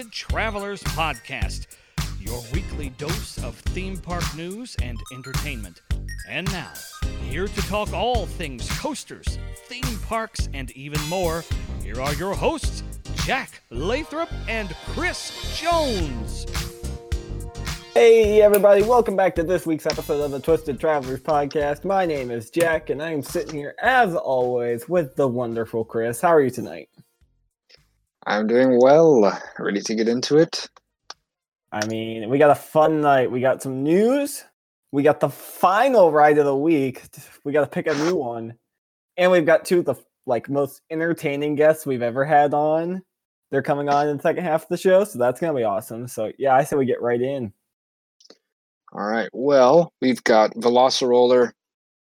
Twisted Travelers Podcast, your weekly dose of theme park news and entertainment. And now, here to talk all things coasters, theme parks, and even more, here are your hosts, Jack Lathrop and Chris Jones. Hey, everybody, welcome back to this week's episode of the Twisted Travelers Podcast. My name is Jack, and I am sitting here, as always, with the wonderful Chris. How are you tonight? I'm doing well. Ready to get into it? I mean, we got a fun night. We got some news. We got the final ride of the week. We got to pick a new one, and we've got two of the like most entertaining guests we've ever had on. They're coming on in the second half of the show, so that's gonna be awesome. So yeah, I say we get right in. All right. Well, we've got Velociroller,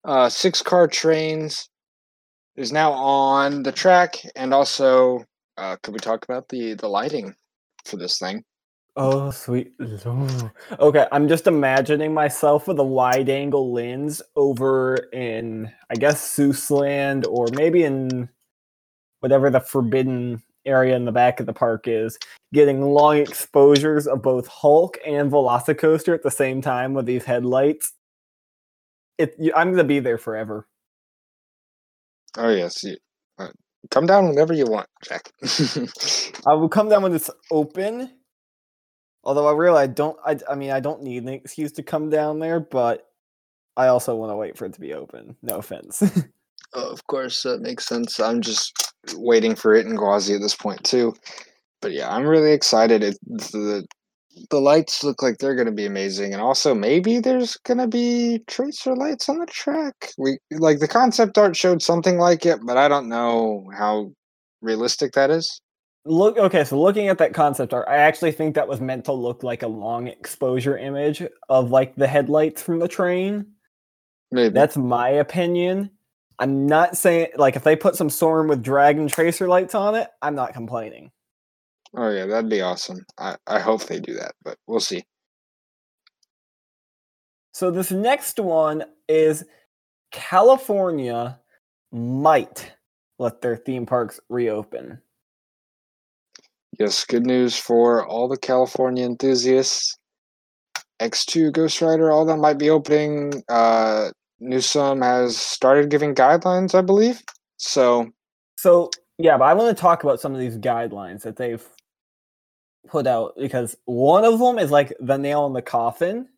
uh, six car trains is now on the track, and also uh, could we talk about the the lighting for this thing? Oh, sweet. Okay, I'm just imagining myself with a wide angle lens over in, I guess, Seussland or maybe in whatever the forbidden area in the back of the park is, getting long exposures of both Hulk and Velocicoaster at the same time with these headlights. It, I'm gonna be there forever. Oh yes, come down whenever you want, Jack. I will come down when it's open. Although I realize I don't. I, I mean, I don't need an excuse to come down there, but I also want to wait for it to be open. No offense. Oh, of course, that makes sense. I'm just waiting for it in Gwazi at this point too. But yeah, I'm really excited. It, the the lights look like they're going to be amazing, and also maybe there's going to be tracer lights on the track. We like the concept art showed something like it, but I don't know how realistic that is. look. Okay, so looking at that concept art, I actually think that was meant to look like a long exposure image of like the headlights from the train. Maybe That's my opinion. I'm not saying like if they put some Soren with Dragon tracer lights on it, I'm not complaining. Oh yeah, that'd be awesome. I I hope they do that, but we'll see. So this next one is California might let their theme parks reopen. Yes, good news for all the California enthusiasts. X2 Ghost Rider, all that might be opening. Uh, Newsom has started giving guidelines, I believe. So, So yeah, but I want to talk about some of these guidelines that they've put out because one of them is like the nail in the coffin.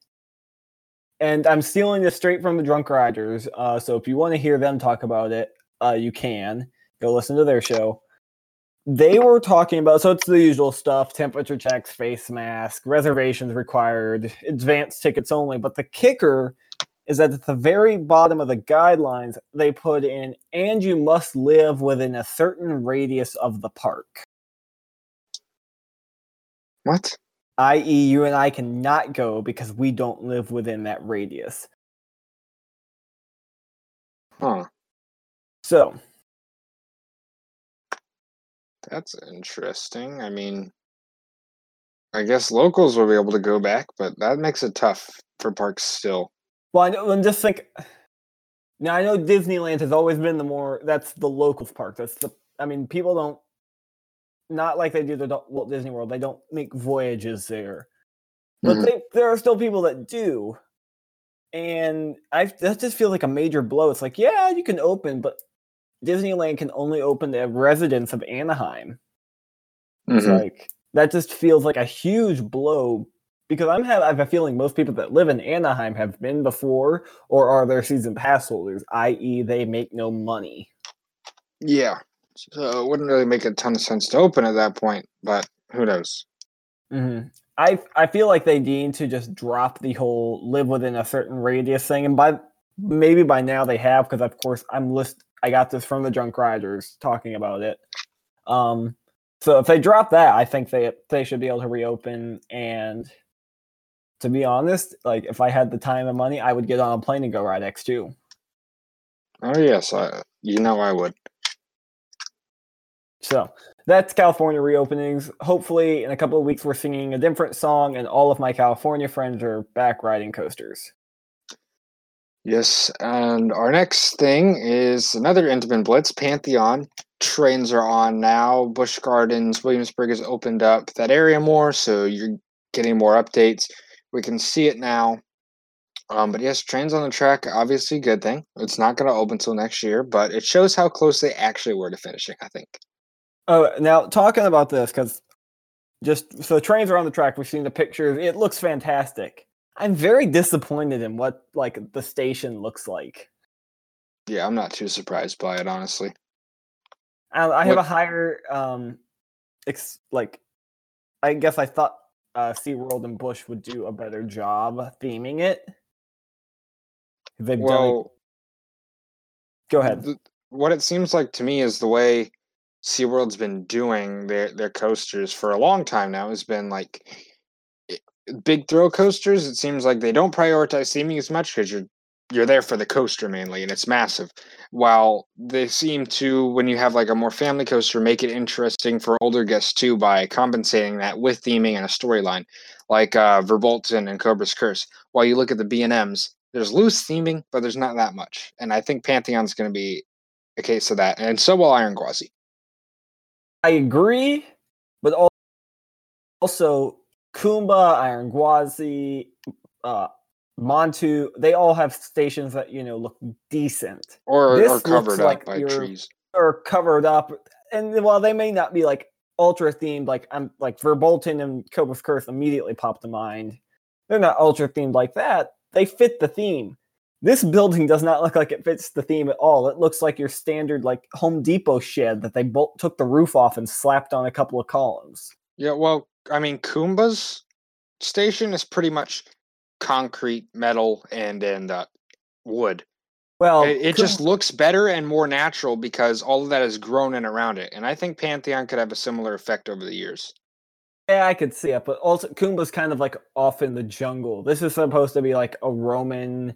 And I'm stealing this straight from the Drunk Riders. Uh, so if you want to hear them talk about it, uh, you can go listen to their show. They were talking about so it's the usual stuff: temperature checks, face mask, reservations required, advanced tickets only. But the kicker is that at the very bottom of the guidelines, they put in, and you must live within a certain radius of the park, what? i.e., you and I cannot go because we don't live within that radius. Huh. So, That's interesting. I mean, I guess locals will be able to go back, but that makes it tough for parks still. well, I know, and just think. Now I know Disneyland has always been the more that's the locals park. That's the I mean people don't not like they do the Walt Disney World. They don't make voyages there. but Mhm. they, there are still people that do and i that just feels like a major blow it's like yeah you can open but disneyland can only open to residents of anaheim it's Mhm. like that just feels like a huge blow because i'm have, I have a feeling most people that live in anaheim have been before or are their season pass holders i.e they make no money Yeah. So it wouldn't really make a ton of sense to open at that point, but who knows? hmm I I feel like they need to just drop the whole live within a certain radius thing, and by maybe by now they have because of course I'm list I got this from the Drunk Riders talking about it. Um, so if they drop that, I think they they should be able to reopen. And to be honest, like if I had the time and money, I would get on a plane and go ride X two. Oh yes, I, you know I would. So that's California reopenings. Hopefully, in a couple of weeks, we're singing a different song, and all of my California friends are back riding coasters. Yes, and our next thing is another Intamin Blitz, Pantheon. trains are on now. Busch Gardens, Williamsburg has opened up that area more, so you're getting more updates. We can see it now. Um, but yes, trains on the track, obviously good thing. It's not going to open until next year, but it shows how close they actually were to finishing. I think. Oh, now talking about this because just so trains are on the track. We've seen the pictures. It looks fantastic. I'm very disappointed in what like the station looks like. Yeah, I'm not too surprised by it, honestly. I, I have a higher um, ex- like. I guess I thought uh, SeaWorld and Busch would do a better job theming it. They've done. Well, Go ahead. what it seems like to me is the way SeaWorld's been doing their their coasters for a long time now has been like big throw coasters. It seems like they don't prioritize theming as much because you're you're there for the coaster mainly and it's massive. While they seem to, when you have like a more family coaster, make it interesting for older guests too by compensating that with theming and a storyline, like uh, Verbolten and Cobra's Curse. While you look at the B and M's, there's loose theming, but there's not that much. And I think Pantheon's going to be a case of that, and so will Iron Gwazi. I agree, but also Kumba, Iron Gwazi, uh, Montu, they all have stations that you know look decent Or, This or looks covered like up by you're- trees. or covered up. And while they may not be like ultra themed, like I'm like Verbolten and Cobra's Curse immediately pop to mind. They're not ultra themed like that. They fit the theme. This building does not look like it fits the theme at all. It looks like your standard like Home Depot shed that they bolt took the roof off and slapped on a couple of columns. Yeah, well, I mean, Kumba's station is pretty much concrete, metal, and and uh, wood. Well, it, it just looks better and more natural because all of that is grown in around it. And I think Pantheon could have a similar effect over the years. Yeah, I could see it, but also Kumba's kind of like off in the jungle. This is supposed to be like a Roman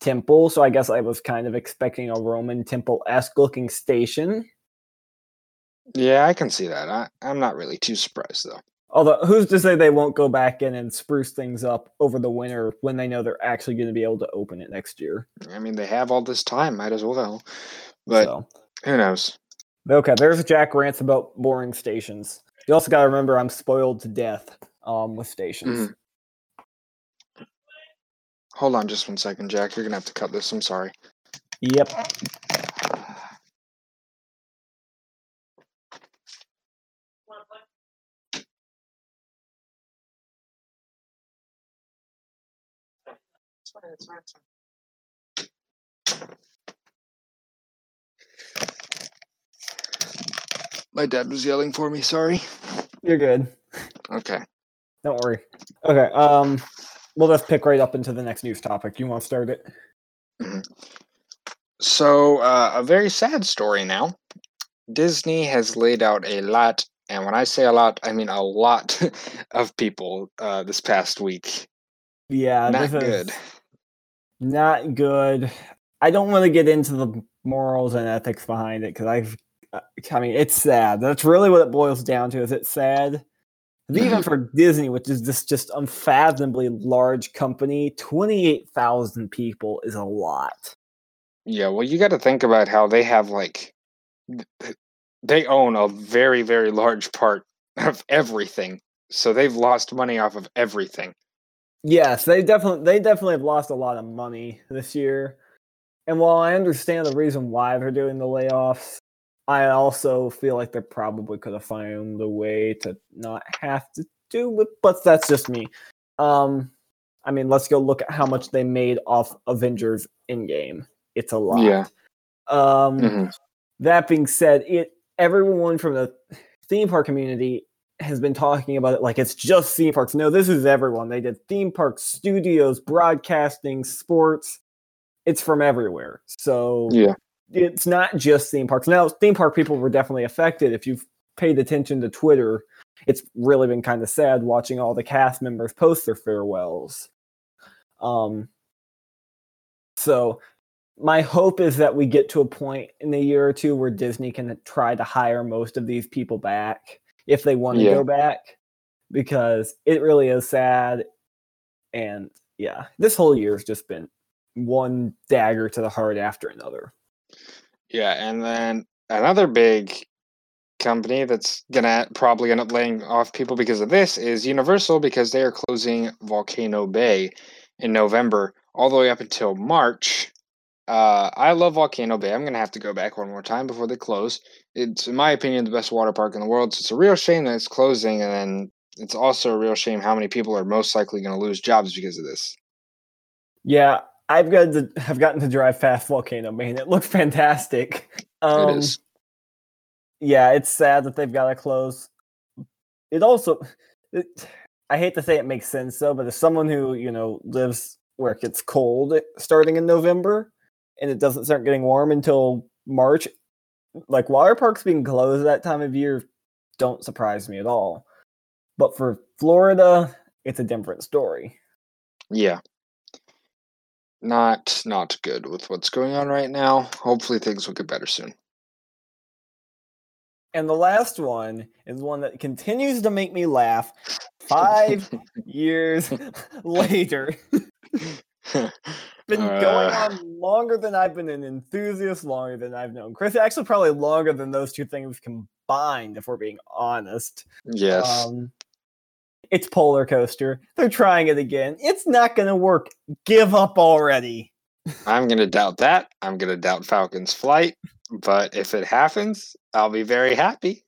temple, so I guess I was kind of expecting a Roman temple esque looking station. Yeah, I can see that. I, I'm not really too surprised though. Although, who's to say they won't go back in and spruce things up over the winter when they know they're actually going to be able to open it next year? I mean, they have all this time, might as well. But so, who knows? okay, there's Jack rants about boring stations. You also got to remember I'm spoiled to death um, with stations. Hold on just one second, Jack. You're gonna have to cut this. I'm sorry. Yep. My dad was yelling for me. Sorry. You're good. Okay. Don't worry. Okay. Um, we'll just pick right up into the next news topic. You want to start it? So, uh, a very sad story now. Disney has laid out a lot, and when I say a lot, I mean a lot of people uh, this past week. Yeah, Not good. not good. I don't want to get into the morals and ethics behind it because I've, uh, I mean, it's sad. That's really what it boils down to. Is it sad? Even for Disney, which is this just unfathomably large company, twenty-eight thousand people is a lot. Yeah, well, you got to think about how they have like they own a very, very large part of everything. So they've lost money off of everything. Yes, they definitely they definitely have lost a lot of money this year. And while I understand the reason why they're doing the layoffs, I also feel like they probably could have found a way to not have to do it, but that's just me. Um I mean, let's go look at how much they made off Avengers Endgame. It's a lot. Yeah. Um Mhm. that being said, it everyone from the theme park community has been talking about it like it's just theme parks. No, this is everyone. They did theme parks, studios, broadcasting, sports. It's from everywhere. So Yeah. It's not just theme parks. Now, theme park people were definitely affected. If you've paid attention to Twitter, it's really been kind of sad watching all the cast members post their farewells. Um, so my hope is that we get to a point in a year or two where Disney can try to hire most of these people back if they want to Yeah. go back because it really is sad and yeah this whole year has just been one dagger to the heart after another Yeah, and then another big company that's gonna probably end up laying off people because of this is Universal because they are closing Volcano Bay in November all the way up until March. Uh, I love Volcano Bay. I'm gonna have to go back one more time before they close. It's, in my opinion, the best water park in the world. So it's a real shame that it's closing, and then it's also a real shame how many people are most likely going to lose jobs because of this. Yeah, I've got to have gotten to drive fast Volcano Man. It looks fantastic. Um, it is. Yeah, it's sad that they've got to close. It also, it, I hate to say it makes sense though, but as someone who you know lives where it gets cold starting in November, and it doesn't start getting warm until March, like water parks being closed that time of year don't surprise me at all. But for Florida, it's a different story. Yeah. Not not good with what's going on right now. Hopefully things will get better soon. And the last one is one that continues to make me laugh. Five years later. been uh, going on longer than I've been an enthusiast, longer than I've known Chris. Actually, probably longer than those two things combined, if we're being honest. Yes. Um, it's polar coaster. They're trying it again. It's not going to work. Give up already. I'm going to doubt that. I'm going to doubt Falcon's flight. But if it happens, I'll be very happy.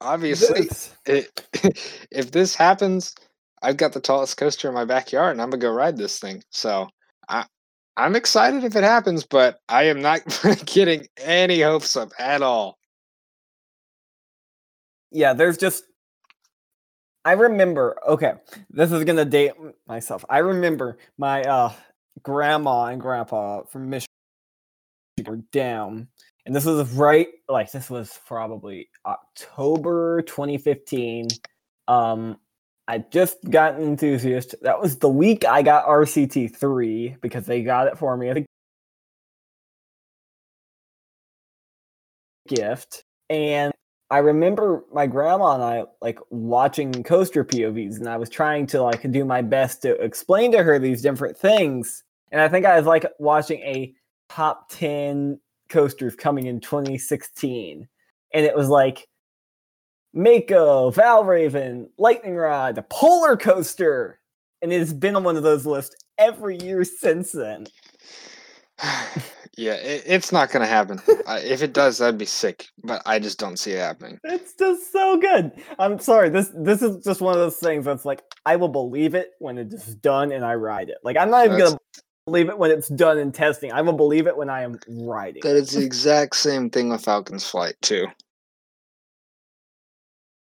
Obviously, it, if this happens, I've got the tallest coaster in my backyard, and I'm gonna go ride this thing. So I, I'm excited if it happens, but I am not getting any hopes up at all. Yeah, there's just. I remember. Okay, this is gonna date myself. I remember my uh grandma and grandpa from Michigan were down and this was right like this was probably October 2015. Um, I just got an enthusiast. That was the week I got RCT three because they got it for me as a gift. And I remember my grandma and I like watching coaster POVs, and I was trying to like do my best to explain to her these different things. And I think I was like watching a top 10 coasters coming in 2016, and it was like Mako, Valravn, Lightning Rod, the Polar Coaster, and it has been on one of those lists every year since then. yeah, it, it's not going to happen. if it does, that'd be sick, but I just don't see it happening. It's just so good. I'm sorry. This this is just one of those things that's like I will believe it when it's done and I ride it. Like I'm not even going to believe it when it's done in testing. I will believe it when I am riding. That is the exact same thing with Falcon's flight too.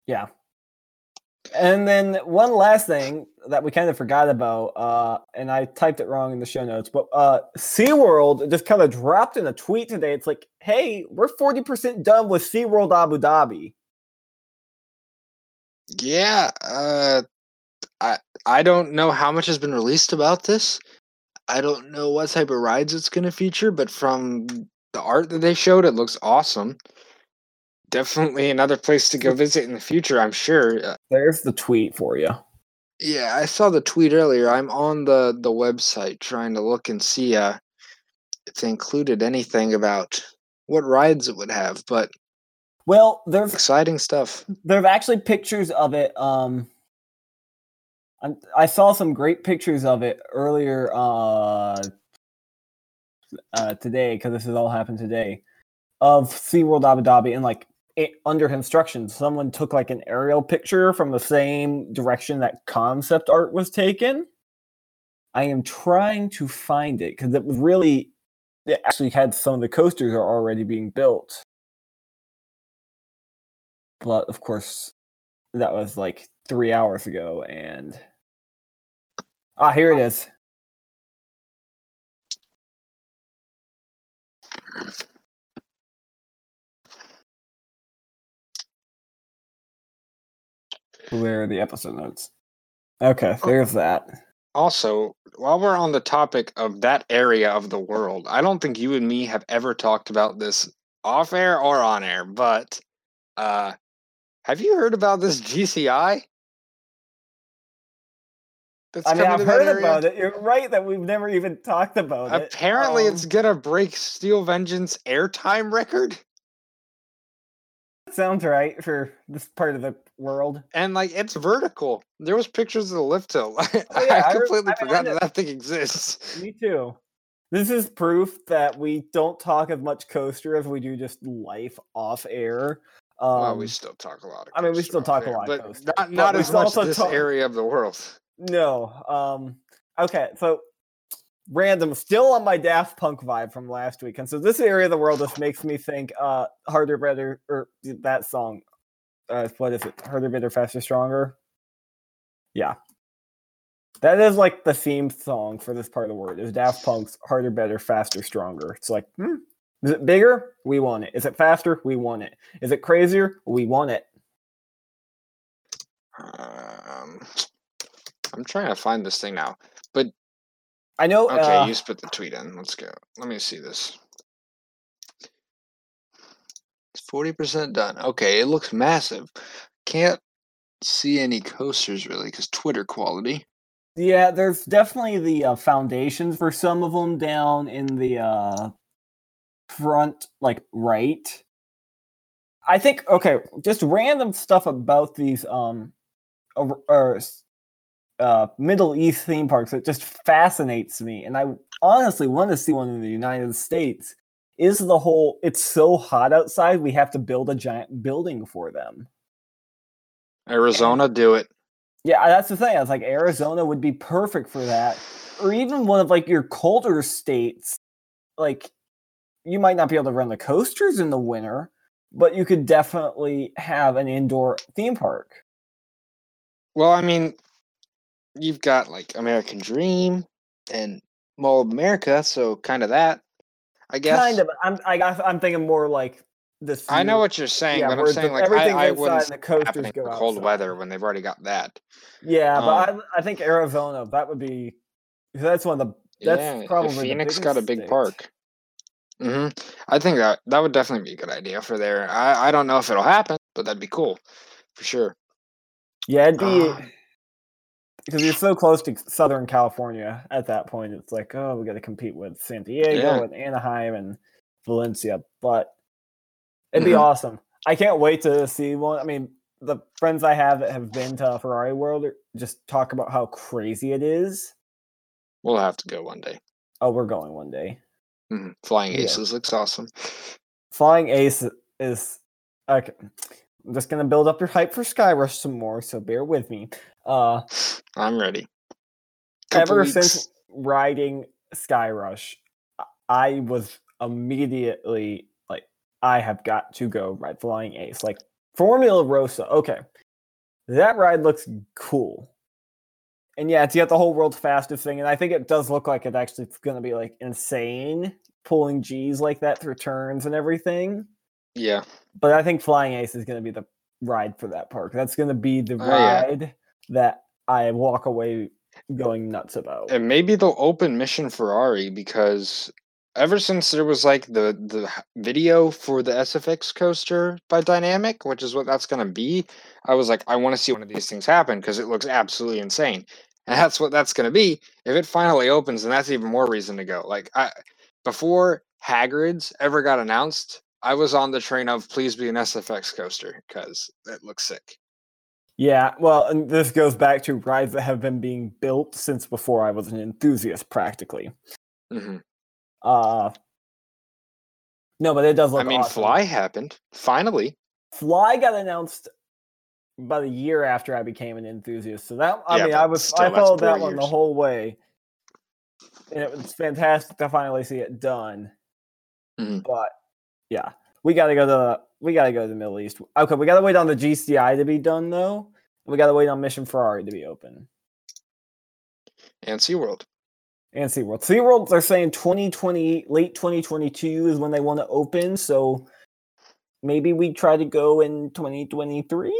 Yeah. And then one last thing that we kind of forgot about, uh, and I typed it wrong in the show notes, but uh, SeaWorld just kind of dropped in a tweet today. It's like, hey, we're 40% done with SeaWorld Abu Dhabi. Yeah. Uh, I, I don't know how much has been released about this. I don't know what type of rides it's going to feature, but from the art that they showed, it looks awesome. Definitely another place to go visit in the future, I'm sure. Uh There's the tweet for you. Yeah, I saw the tweet earlier. I'm on the the website trying to look and see uh, if they included anything about what rides it would have, but well, there's exciting stuff. There's actually pictures of it. Um, I saw some great pictures of it earlier uh, uh, today because this has all happened today of SeaWorld Abu Dhabi and like under construction. Someone took like an aerial picture from the same direction that concept art was taken. I am trying to find it because it was really it actually had some of the coasters are already being built. But of course, that was like three hours ago, and ah, here it is. Where are the episode notes? Okay, there's that. Also, while we're on the topic of that area of the world, I don't think you and me have ever talked about this off air or on air, but uh have you heard about this GCI? That's I mean, I've heard about it. You're right that we've never even talked about Apparently, it. Apparently, um, it's gonna break Steel Vengeance airtime record. Sounds right for this part of the world. And like it's vertical. There was pictures of the lift hill. I, Oh, yeah, I completely I forgot that that thing exists. Me too. This is proof that we don't talk as much coaster as we do just life off air. Um, well, we still talk a lot. Of I mean, we still talk a lot of but coaster, not not we as much this talk- area of the world. No. Um okay, so random still on my Daft Punk vibe from last week. And so this area of the world just makes me think uh harder better or that song. Uh what is it? Harder, better, faster, stronger. Yeah. That is like the theme song for this part of the world. Is Daft Punk's harder, better, faster, stronger. It's like, hmm, is it bigger? We want it. Is it faster? We want it. Is it crazier? We want it. Um, I'm trying to find this thing now. I know Okay, uh, you spit the tweet in. Let's go. Let me see this. It's forty percent done. Okay, it looks massive. Can't see any coasters really because Twitter quality. Yeah, there's definitely the uh, foundations for some of them down in the uh, front, like right. I think okay, just random stuff about these um, or, or s- uh, Middle East theme parks that just fascinates me, and I honestly want to see one in the United States. Is the whole? It's so hot outside, we have to build a giant building for them. Arizona, do it. Yeah, that's the thing. I was like, Arizona would be perfect for that, or even one of like your colder states. Like, you might not be able to run the coasters in the winter, but you could definitely have an indoor theme park. Well, I mean, you've got like American Dream and Mall of America, so kind of that. I guess. Kind of. I'm. I, I'm thinking more like this. I know what you're saying, yeah, but I'm the- saying like everything's I, I wouldn't the coasters go cold outside. weather when they've already got that. Yeah, but um, I, I think Arizona. That would be. That's one of the. That's yeah, probably the Phoenix got a big state. park. hmm I think that that would definitely be a good idea for there. I I don't know if it'll happen, but that'd be cool for sure. Yeah, it'd be Ah. Because you're so close to Southern California at that point. It's like, oh, we got to compete with San Diego Yeah. and Anaheim and Valencia, but it'd be Mhm. awesome. I can't wait to see one. I mean, the friends I have that have been to Ferrari World just talk about how crazy it is. We'll have to go one day. Oh, we're going one day. hmm Flying Yeah. Aces looks awesome. Flying Ace is okay. I'm just gonna build up your hype for Skyrush some more, so bear with me. Uh, I'm ready. Couple ever weeks. since riding Skyrush, I- I was immediately like, I have got to go ride Flying Ace. Like Formula Rossa, okay, that ride looks cool. And yeah, it's got the whole world's fastest thing, and I think it does look like it actually to be like insane pulling G's like that through turns and everything. Yeah. But I think Flying Ace is going to be the ride for that park. That's going to be the Oh, yeah. ride that I walk away going nuts about. And maybe they'll open Mission Ferrari because ever since there was like the the video for the SFX coaster by Dynamic, which is what that's going to be, I was like, I want to see one of these things happen because it looks absolutely insane. And that's what that's going to be. If it finally opens, then that's even more reason to go. Like I before Hagrid's ever got announced, I was on the train of please be an SFX coaster because it looks sick. Yeah, well, and this goes back to rides that have been being built since before I was an enthusiast, practically. hmm Uh no, but it does look. I mean, awesome. Fly happened finally. Fly got announced about a year after I became an enthusiast. So that I Yeah, mean, I was I followed that four one the whole way, and it was fantastic to finally see it done. Mhm. But yeah, we got to go to the we got to go to the Middle East. Okay, we got to wait on the GCI to be done though. We got to wait on Mission Ferrari to be open. and SeaWorld. and SeaWorld. SeaWorld, they're saying 2020, late 2022 is when they want to open. So maybe we try to go in 2023.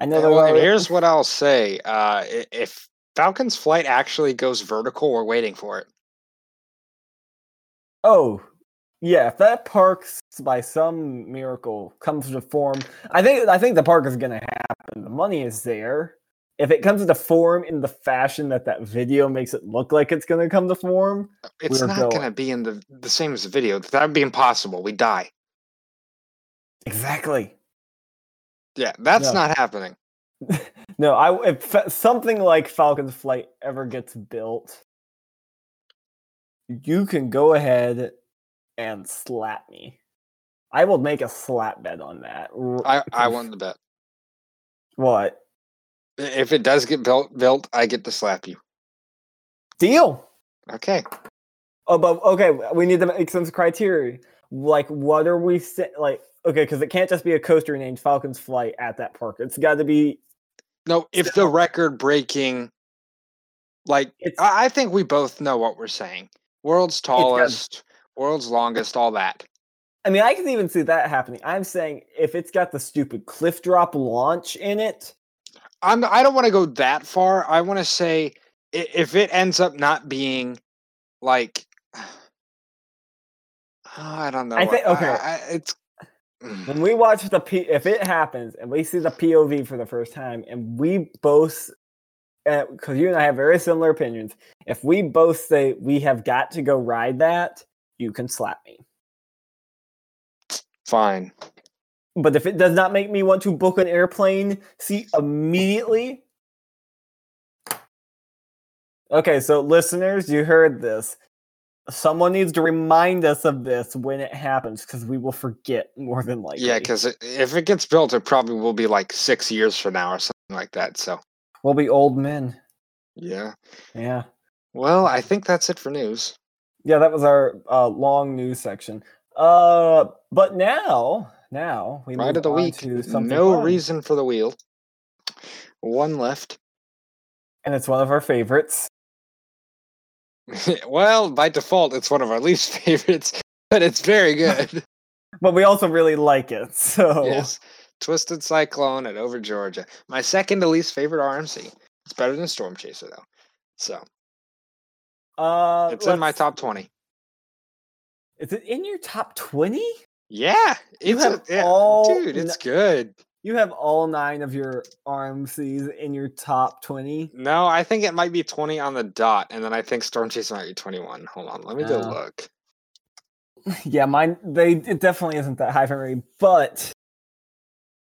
I know well, and here's what I'll say: uh, if Falcon's flight actually goes vertical, we're waiting for it. Oh, yeah. If that park by some miracle comes to form, I think I think the park is going to happen. The money is there. If it comes to form in the fashion that that video makes it look like it's going to come to form, It's not going. going to be in the the same as the video. That would be impossible. We die. exactly. Yeah, that's No. not happening. No, I if something like Falcon's Flight ever gets built, you can go ahead and slap me. I will make a slap bet on that. I, conf- won the bet. what If it does get built, built, I get to slap you. deal? Okay. Oh, but okay, we need to make some criteria. Like, what are we sa- like? Okay, because it can't just be a coaster named Falcon's Flight at that park. It's got to be. No, if the record breaking, like It's I, I think we both know what we're saying. World's tallest, world's longest, all that. I mean, I can even see that happening. I'm saying if it's got the stupid cliff drop launch in it, I'm. I don't want to go that far. I want to say if it ends up not being like, oh, I don't know. I think- okay. I, I- it's. when we watch the P, if it happens and we see the POV for the first time, and we both, eh, because you and I have very similar opinions, if we both say we have got to go ride that, you can slap me. Fine. But if it does not make me want to book an airplane seat immediately, okay. So listeners, you heard this. Someone needs to remind us of this when it happens, because we will forget more than likely. Yeah, because if it gets built, it probably will be like six years from now or something like that. So we'll be old men. yeah. Yeah. Well, I think that's it for news. Yeah, that was our uh, long news section. Uh, but now, now we Ride move of the on week. to something No fun, reason for the wheel. One left. and it's one of our favorites. well, by default, it's one of our least favorites, but it's very good. But we also really like it. So yes. Twisted Cyclone at Over Georgia. My second to least favorite RMC. It's better than Storm Chaser, though. So uh, it's in my top 20. Is it in your top twenty? Yeah. You It's a, have yeah, all dude, it's good. You have all nine of your RMCs in your top twenty. No, I think it might be 20 on the dot, and then I think Storm Chaser might be 21. Hold on, let me go Oh. look. Yeah, mine. They it definitely isn't that high for me, but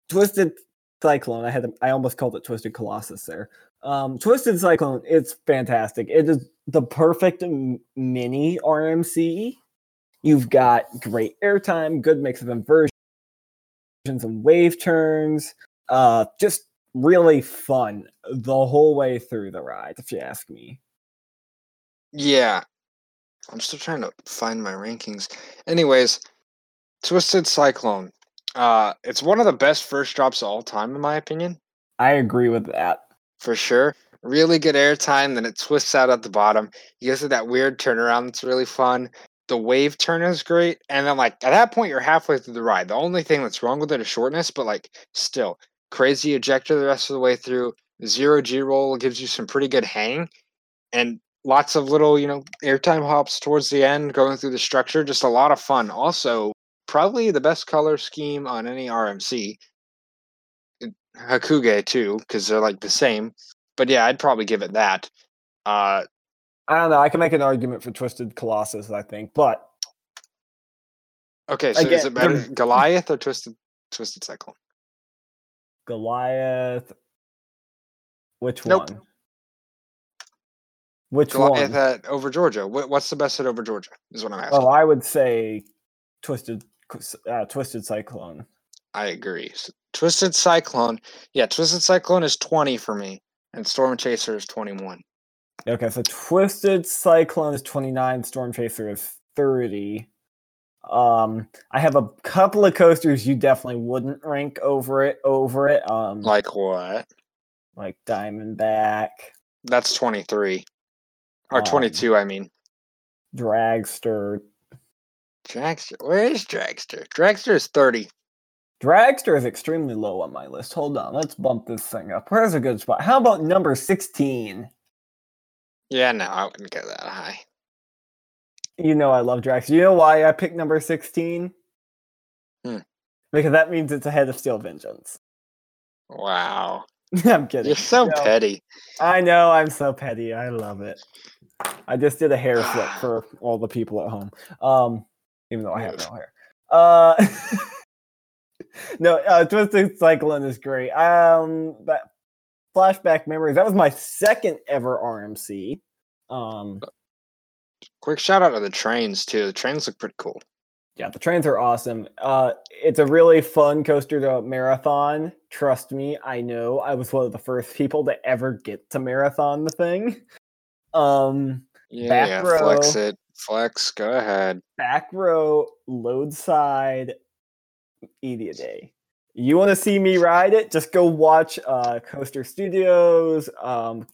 Twisted Cyclone. I had I almost called it Twisted Colossus there. Um, Twisted Cyclone. It's fantastic. It is the perfect m- mini RMC. You've got great airtime, good mix of inversions and wave turns. Uh, just really fun the whole way through the ride, if you ask me. Yeah. I'm still trying to find my rankings. Anyways, Twisted Cyclone. Uh, it's one of the best first drops of all time, in my opinion. I agree with that. for sure. Really good airtime, then it twists out at the bottom. You guys have that weird turnaround that's really fun. The wave turn is great, and then like at that point you're halfway through the ride. The only thing that's wrong with it is shortness, but like still crazy ejector the rest of the way through. Zero G roll gives you some pretty good hang, and lots of little you know airtime hops towards the end going through the structure. Just a lot of fun. Also, probably the best color scheme on any RMC. Hakugei too, because they're like the same. But yeah, I'd probably give it that. Uh, I don't know. I can make an argument for Twisted Colossus, I think, but okay, so is it better Goliath or Twisted Twisted Cyclone? Goliath. Which Nope. one? Which Goliath one? at Over Georgia. What's the best at Over Georgia? Is what I'm asking. Oh, I would say Twisted uh, Twisted Cyclone. I agree. S- Twisted Cyclone. Yeah, Twisted Cyclone is 20 for me, and Storm Chaser is 21. Okay, so Twisted Cyclone is 29, Storm Chaser is 30. Um, I have a couple of coasters you definitely wouldn't rank over it over it. Um, like, what? like Diamondback, That's 23. Or Um, 22, I mean. Dragster. Dragster. Where's Dragster? Dragster is 30. Dragster is extremely low on my list. Hold on, let's bump this thing up. Where's a good spot? How about number 16? Yeah, no, I wouldn't go that high. You know I love Dragster. You know why I picked number 16? Hmm. Because that means it's ahead of Steel Vengeance. Wow. I'm kidding. You're so No. petty. I know I'm so petty. I love it. I just did a hair flip for all the people at home. Um, even though I have no hair. Uh, no, uh, Twisted Cyclone is great. Um, that flashback memories. That was my second ever RMC. Um, Quick shout out to the trains too. The trains look pretty cool. yeah, the trains are awesome. Uh, it's a really fun coaster to marathon. Trust me, I know. I was one of the first people to ever get to marathon the thing. Um, Yeah, Back yeah, flex row. it. Flex, go ahead. back row, load side, Edia Day. You want to see me ride it? Just go watch uh, Coaster Studios. Um,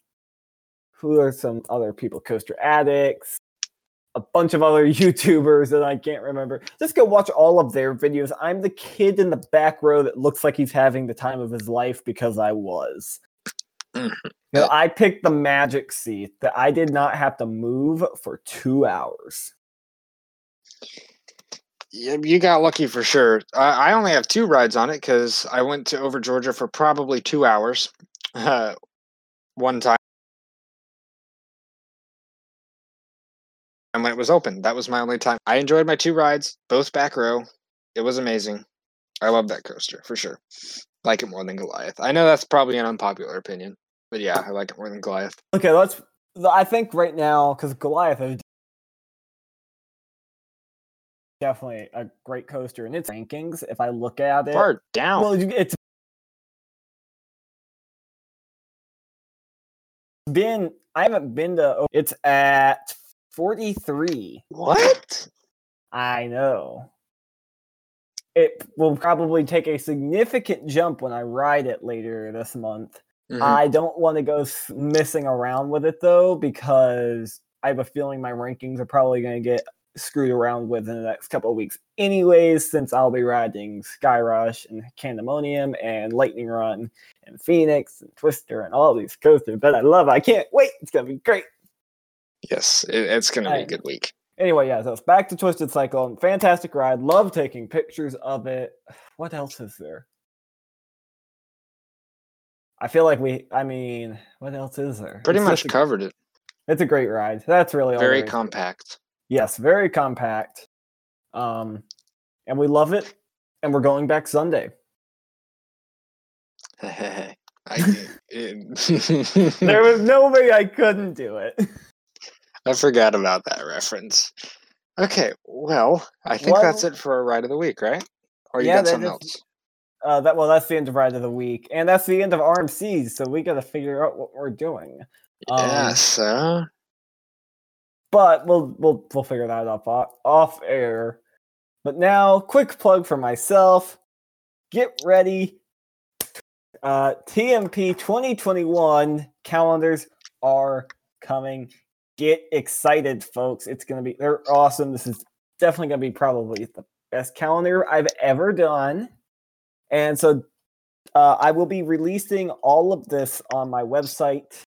who are some other people? Coaster Addicts, a bunch of other YouTubers that I can't remember. Just go watch all of their videos. I'm the kid in the back row that looks like he's having the time of his life because I was. You know, I picked the magic seat that I did not have to move for two hours. You got lucky for sure. I I only have two rides on it because I went to over Georgia for probably two hours. Uh, one time. And when it was open, that was my only time. I enjoyed my two rides, both back row. It was amazing. I love that coaster for sure. Like it more than Goliath. I know that's probably an unpopular opinion, but yeah, I like it more than Goliath. Okay, let's. I think right now because Goliath is definitely a great coaster in its rankings. If I look at it, Far down. well, it's been. I haven't been to. It's at forty three. what? I know. It will probably take a significant jump when I ride it later this month. Mhm. I don't want to go messing around with it though, because I have a feeling my rankings are probably going to get screwed around with in the next couple of weeks, anyways. Since I'll be riding Sky Rush and Candymonium and Lightning Run and Phoenix and Twister and all these coasters that I love. I can't wait. It's going to be great. yes, it, it's going to be a good week. Anyway, yeah, so it's back to Twisted Cyclone. Fantastic ride. Love taking pictures of it. What else is there? I feel like we, I mean, what else is there? Pretty It's much a- covered it. It's a great ride. That's really all. Very there is to compact. Yes, very compact. Um, and we love it. And we're going back Sunday. I, There was no way I couldn't do it. I forgot about that reference. Okay, well, I think that's it for our ride of the week, right? Or you Yeah, got something is- else? Uh, that well, that's the end of ride of the week, and that's the end of RMCs. So we got to figure out what we're doing. Um, yeah, so but we'll we'll we'll figure that out off, off air. But now, quick plug for myself. Get ready. Uh, TMP 2021 calendars are coming. Get excited, folks. It's gonna be they're awesome. This is definitely gonna be probably the best calendar I've ever done. And so uh, I will be releasing all of this on my website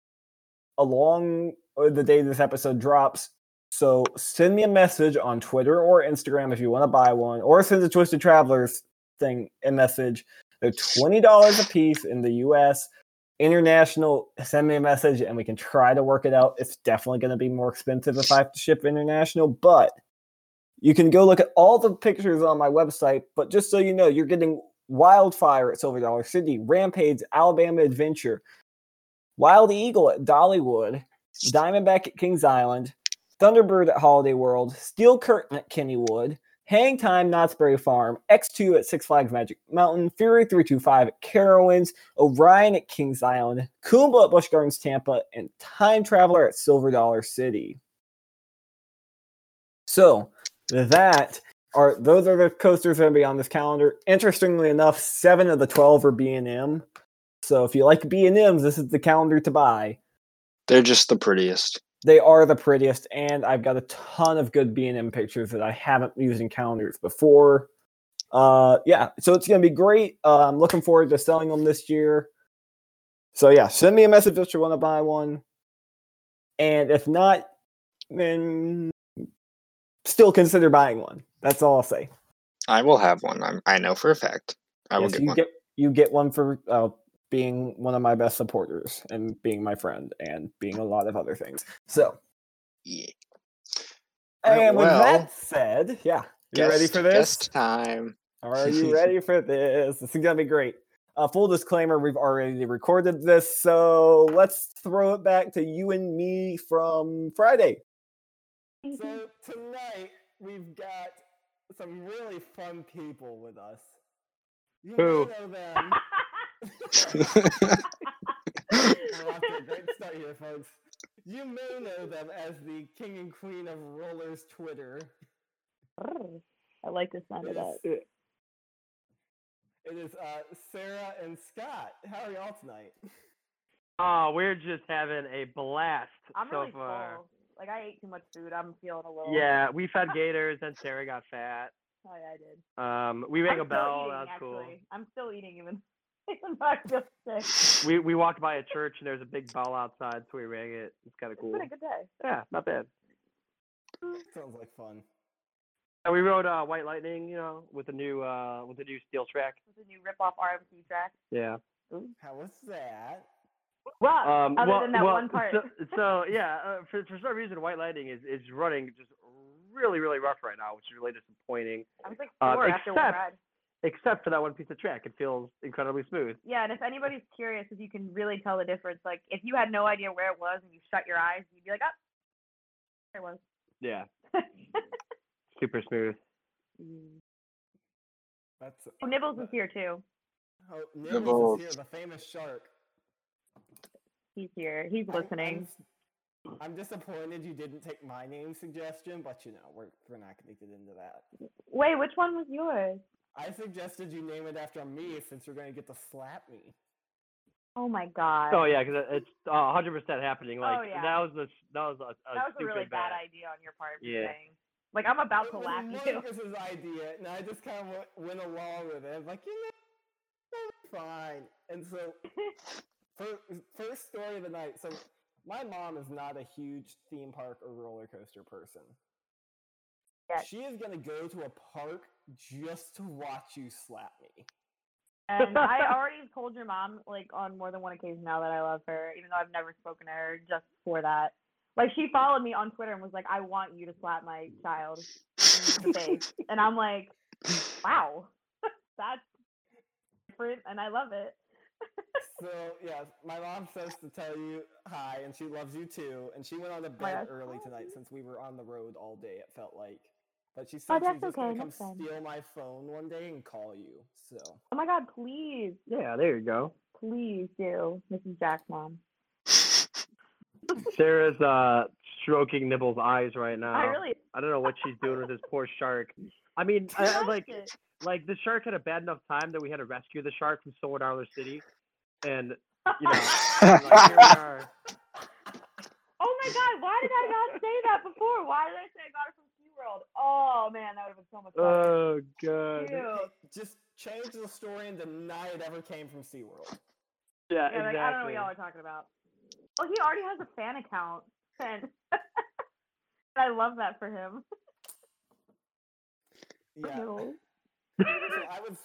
along the day this episode drops. So send me a message on Twitter or Instagram if you want to buy one, or send the Twisted Travelers thing a message. They're twenty dollars a piece in the U.S. International, send me a message and we can try to work it out. It's definitely going to be more expensive if I have to ship international, but you can go look at all the pictures on my website. But just so you know, you're getting Wildfire at Silver Dollar City, Rampage, Alabama Adventure, Wild Eagle at Dollywood, Diamondback at Kings Island, Thunderbird at Holiday World, Steel Curtain at Kennywood, Hang Time Knott's Berry Farm, X2 at Six Flags Magic Mountain, Fury 325 at Carowinds, Orion at Kings Island, Kumba at Busch Gardens Tampa, and Time Traveler at Silver Dollar City. So that are those are the coasters that are going to be on this calendar. Interestingly enough, seven of the twelve are B and M. So if you like B and M's, this is the calendar to buy. They're just the prettiest. They are the prettiest, and I've got a ton of good B and M pictures that I haven't used in calendars before. Uh, yeah, so it's gonna be great. Uh, I'm looking forward to selling them this year. So yeah, send me a message if you want to buy one, and if not, then still consider buying one. That's all I'll say. I will have one. I'm, I know for a fact. I will get you one. get you get one for uh, being one of my best supporters and being my friend and being a lot of other things. So, Yeah. Right, and with that said, yeah, you ready for this? Guest time. Are you ready for this? This is gonna be great. Uh, full disclaimer: We've already recorded this, so let's throw it back to you and me from Friday. So tonight we've got some really fun people with us. You Who? know them. We're off to a great start here, folks. You may know them as the king and queen of rollers Twitter. Brr. I like the sound of that. It is, it is uh, Sarah and Scott. How are y'all tonight? Oh, we're just having a blast I'm so really far. full. Like I ate too much food. I'm feeling a little. Yeah, we fed gators, and Sarah got fat. Oh yeah, I did. Um, we rang I'm a bell. eating, That's cool. I'm still eating even. Even though I feel sick. We we walked by a church, and there's a big bell outside, so we rang it. It's kind of It's cool. been a good day. Yeah, not bad. Sounds like fun. And we rode uh, White Lightning, you know, with the new uh with the new steel track. It's a new rip off RMC track. Yeah. How was that? Well, Um, other well, than that well, one part. So, so yeah, uh, for for some reason, White Lightning is is running just really really rough right now, which is really disappointing. I was like four after one except- ride. Except for that one piece of track, it feels incredibly smooth. Yeah, and if anybody's curious, if you can really tell the difference, like if you had no idea where it was and you shut your eyes, you'd be like, oh, there it was. Yeah, super smooth. That's oh, Nibbles is here too. oh, Nibbles Nibbles. is here, the famous shark. He's here. He's I'm- I'm listening. s- I'm disappointed you didn't take my name suggestion, but you know, we're we're not gonna get into that. Wait, which one was yours? I suggested you name it after me since you're gonna get to slap me. Oh my god. Oh yeah, because it's uh, 100% happening. Like Oh, yeah. that was the that was a, a that was a stupid really bad bet. idea on your part. Yeah. saying. Like I'm about It to was laugh at you. Marcus's idea, and I just kind of went along with it. I was like, you know, that's fine. And so, first, first story of the night. So, my mom is not a huge theme park or roller coaster person. Yeah. She is gonna go to a park just to watch you slap me. And I already told your mom, like, on more than one occasion now that I love her, even though I've never spoken to her just for that. Like, she followed me on Twitter and was like, I want you to slap my child in the face. And I'm like, wow, that's different, and I love it. So yeah, my mom says to tell you hi, and she loves you too. And she went on to oh my bed early oh, tonight since we were on the road all day. It felt like, but she said Oh, she's that's just gonna okay, come that's fine. steal my phone one day and call you. So Oh my God, please, Yeah, there you go. please do, Mrs. Jack's mom. Sarah's uh stroking Nibble's eyes right now. I really I don't know what she's doing with this poor shark. I mean, I, I like it. like the shark had a bad enough time that we had to rescue the shark from Silver Dollar City, and you know, like, here we are. Oh my god, why did I not say that before? Why did I say I got it from SeaWorld? Oh man, that would have been so much fun. Oh god. Ew. just change the story and deny it ever came from SeaWorld. Yeah, Yeah, like, exactly. I don't know what y'all are talking about. Oh, he already has a fan account. And I love that for him. Yeah. No. so I was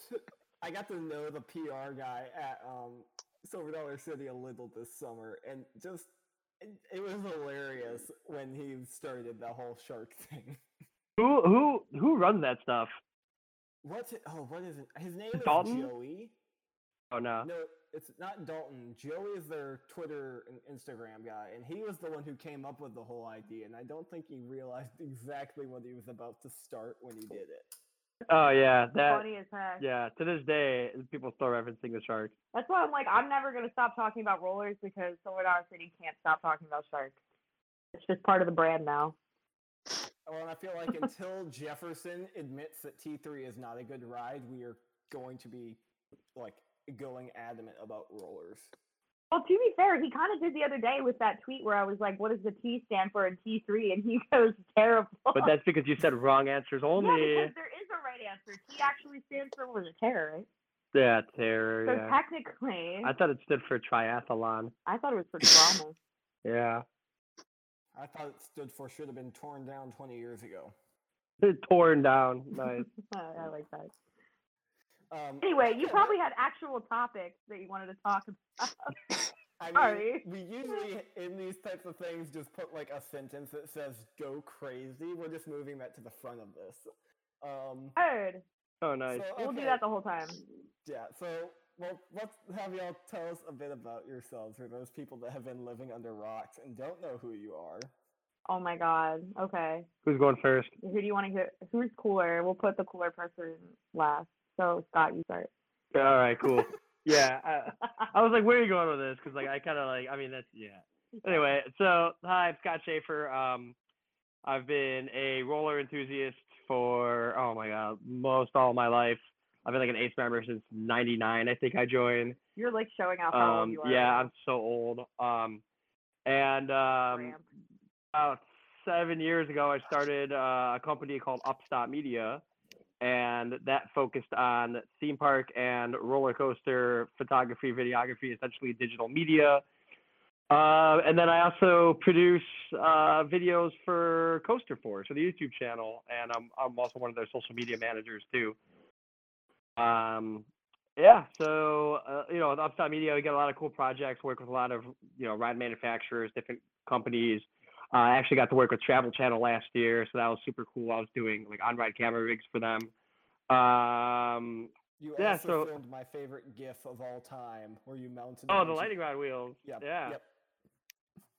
I got to know the PR guy at um Silver Dollar City a little this summer and just it, it was hilarious when he started the whole shark thing. Who who who runs that stuff? What's it? Oh, what is it? His name is Dalton? Joey. Oh no. No, it's not Dalton. Joey is their Twitter and Instagram guy, and he was the one who came up with the whole idea. And I don't think he realized exactly what he was about to start when he did it. Oh yeah, that. Funny as heck. Yeah, to this day, people still referencing the shark. That's why I'm like, I'm never gonna stop talking about rollers because Silver Dollar City can't stop talking about sharks. It's just part of the brand now. Well, and I feel like until Jefferson admits that T3 is not a good ride, we are going to be like going adamant about rollers. Well, to be fair, he kind of did the other day with that tweet where I was like, "What does the T stand for in T3?" And he goes, "Terrible." But that's because you said wrong answers only. yeah, only. because there is a right answer. T actually stands for was it terror, right? Yeah, terror. So Yeah. technically, I thought it stood for triathlon. I thought it was for trauma. Yeah. I thought it stood for should have been torn down 20 years ago. Torn down. Nice. I like that. Um, Anyway, you probably had actual topics that you wanted to talk about. I mean, sorry. we usually in these types of things just put like a sentence that says "go crazy." We're just moving that to the front of this. Um, Heard. Oh, nice. So, We'll do that the whole time. Yeah. So, well, let's have y'all tell us a bit about yourselves for those people that have been living under rocks and don't know who you are. Oh my god. Okay. Who's going first? Who do you want to hear? Who's cooler? We'll put the cooler person last. So Scott, you start. All right, cool. yeah, I, I was like, where are you going with this? Because like I kind of like, I mean, that's yeah. Anyway, so hi, I'm Scott Schaefer. Um, I've been a roller enthusiast for oh my god, most all my life. I've been like an Ace member since '99. I think I joined. You're like showing off how old Um, you are. yeah, I'm so old. Um, and um, about seven years ago, I started uh, a company called Upstop Media, and that focused on theme park and roller coaster photography, videography, essentially digital media. Uh, and then I also produce uh, videos for Coaster Force for the YouTube channel, and I'm I'm also one of their social media managers too. Um, yeah, so uh, you know, with Upstop Media, we get a lot of cool projects. Work with a lot of you know ride manufacturers, different companies. Uh, I actually got to work with Travel Channel last year, so that was super cool. I was doing like on-ride camera rigs for them. Um, You Yeah, also so- filmed my favorite GIF of all time, where you mounted. oh, the lightning rod wheels. Yep. Yeah, Yep.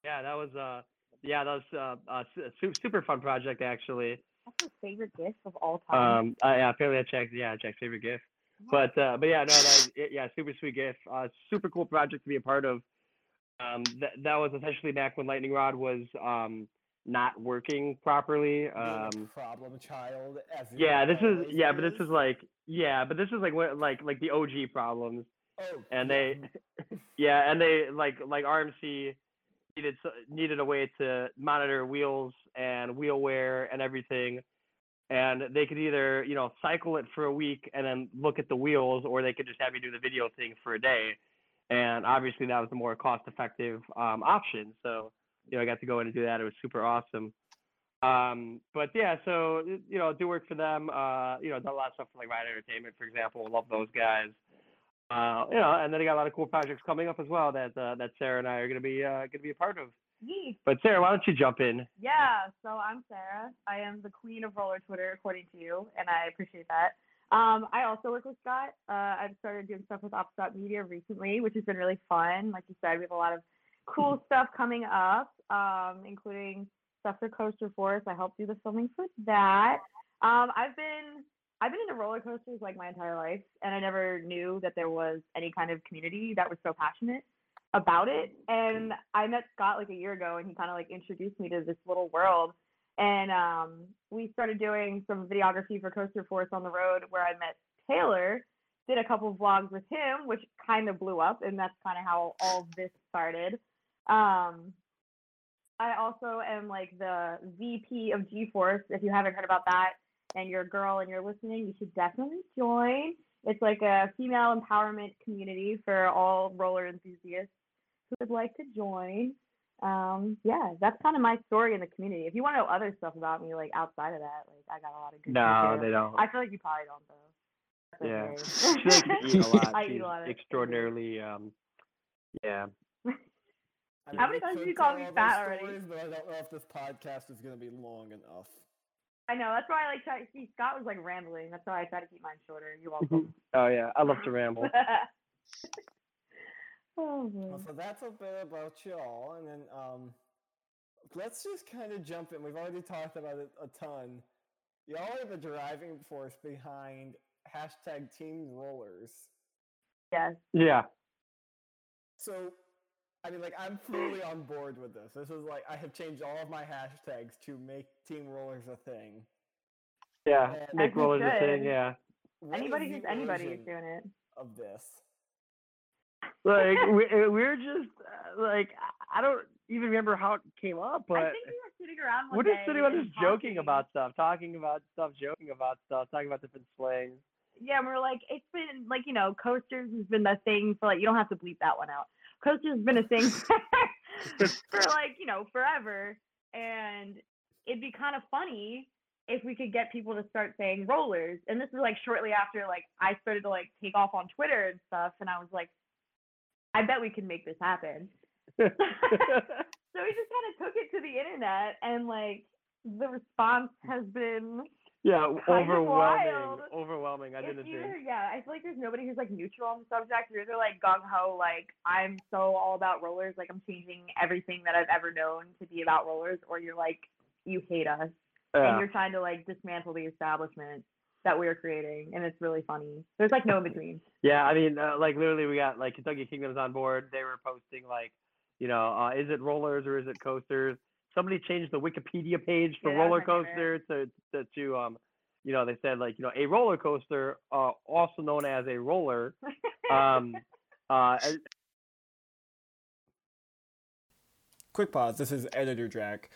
yeah, that was uh, yeah, that was uh, a su- su- super fun project actually. That's my favorite gift of all time. Um, uh, yeah, apparently I checked. Yeah, Jack's favorite gift. But uh, but yeah, no, that, yeah, super sweet gift. Uh, super cool project to be a part of. Um, that that was essentially back when Lightning Rod was um not working properly. Um, problem child. As yeah, this is always yeah, but this is. is like yeah, but this is like what like like the OG problems. Oh, and they yeah and they like like rmc needed needed a way to monitor wheels and wheel wear and everything. And they could either you know cycle it for a week and then look at the wheels or they could just have you do the video thing for a day. And obviously that was the more cost effective um, option. So you know i got to go in and do that. It was super awesome. Um, but yeah so you know do work for them. Uh, you know done a lot of stuff for like ride entertainment for example. Love those guys uh, you know, and then they got a lot of cool projects coming up as well that uh, that Sarah and I are gonna be uh, gonna be a part of. Yee. But Sarah, why don't you jump in? Yeah, so I'm Sarah. I am the queen of roller Twitter, according to you, and I appreciate that. Um, I also work with Scott. Uh, I've started doing stuff with Upstop Media recently, which has been really fun. Like you said, we have a lot of cool stuff coming up, um, including stuff for Coaster Force. I helped do the filming for that. Um, I've been I've been into roller coasters like my entire life, and I never knew that there was any kind of community that was so passionate about it. And I met Scott like a year ago, and he kind of like introduced me to this little world. And um, we started doing some videography for Coaster Force on the road, where I met Taylor. Did a couple vlogs with him, which kind of blew up, and that's kind of how all this started. Um, I also am like the VP of G-Force. If you haven't heard about that, and you're a girl and you're listening, you should definitely join. It's like a female empowerment community for all roller enthusiasts who would like to join. Um, yeah, that's kind of my story in the community. If you want to know other stuff about me, like outside of that, like I got a lot of good. No, they don't. I feel like you probably don't though. That's Yeah. okay. She likes to eat a lot. I She's eat a lot of extraordinarily um, yeah. I How many times could did you call me all those fat already? stories, But I don't know if this podcast is going to be long enough. I know. That's why I like try. See, Scott was like rambling. That's why I try to keep mine shorter. You're welcome. Oh yeah, I love to ramble. oh Well, so that's a bit about y'all, and then um, let's just kind of jump in. We've already talked about it a ton. Y'all are the driving force behind hashtag Team Rollers. Yes. Yeah. So, I mean, like, I'm fully on board with this. This is like I have changed all of my hashtags to make Team Rollers a thing. Yeah. As Make you rollers a thing. Yeah. What is Anybody the who's anybody is doing it. of this. Like we, we're just uh, like I- I don't even remember how it came up, I but think we were sitting around one we're just day sitting around and just joking about stuff, talking about stuff, joking about stuff, talking about different slangs. Yeah, and we're like, it's been like you know, coasters has been the thing for like you don't have to bleep that one out. Coasters has been a thing for like you know forever, and it'd be kind of funny if we could get people to start saying rollers. And this is like shortly after like I started to like take off on Twitter and stuff, and I was like, I bet we can make this happen. so we just kind of took it to the internet and like the response has been Yeah, overwhelming, overwhelming. I It's didn't either, think. yeah, I feel like there's nobody who's like neutral on the subject. You're either like gung ho, like I'm so all about rollers, like I'm changing everything that I've ever known to be about rollers, or you're like you hate us and you're trying to like dismantle the establishment that we're creating, and it's really funny. There's like no in between. Yeah, I mean, uh, like literally, we got like Kentucky Kingdoms on board. They were posting like, you know, uh, is it rollers or is it coasters? Somebody changed the Wikipedia page for Yeah, roller coaster to, to to um, you know, they said like, you know, a roller coaster, uh, also known as a roller, um, uh, and- Quick pause. This is Editor Jack.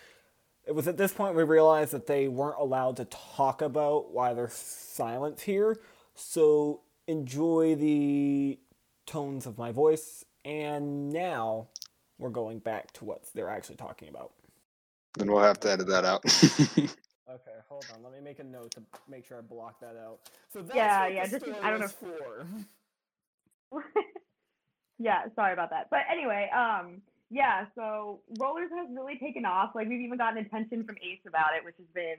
It was at this point we realized that they weren't allowed to talk about why there's silence here. So enjoy the tones of my voice. And now we're going back to what they're actually talking about. Then we'll have to edit that out. Okay, hold on. Let me make a note to make sure I block that out. So that's Yeah, what yeah, the just- story I don't was for. yeah, sorry about that. But anyway, um, yeah, so rollers has really taken off. Like we've even gotten attention from Ace about it, which has been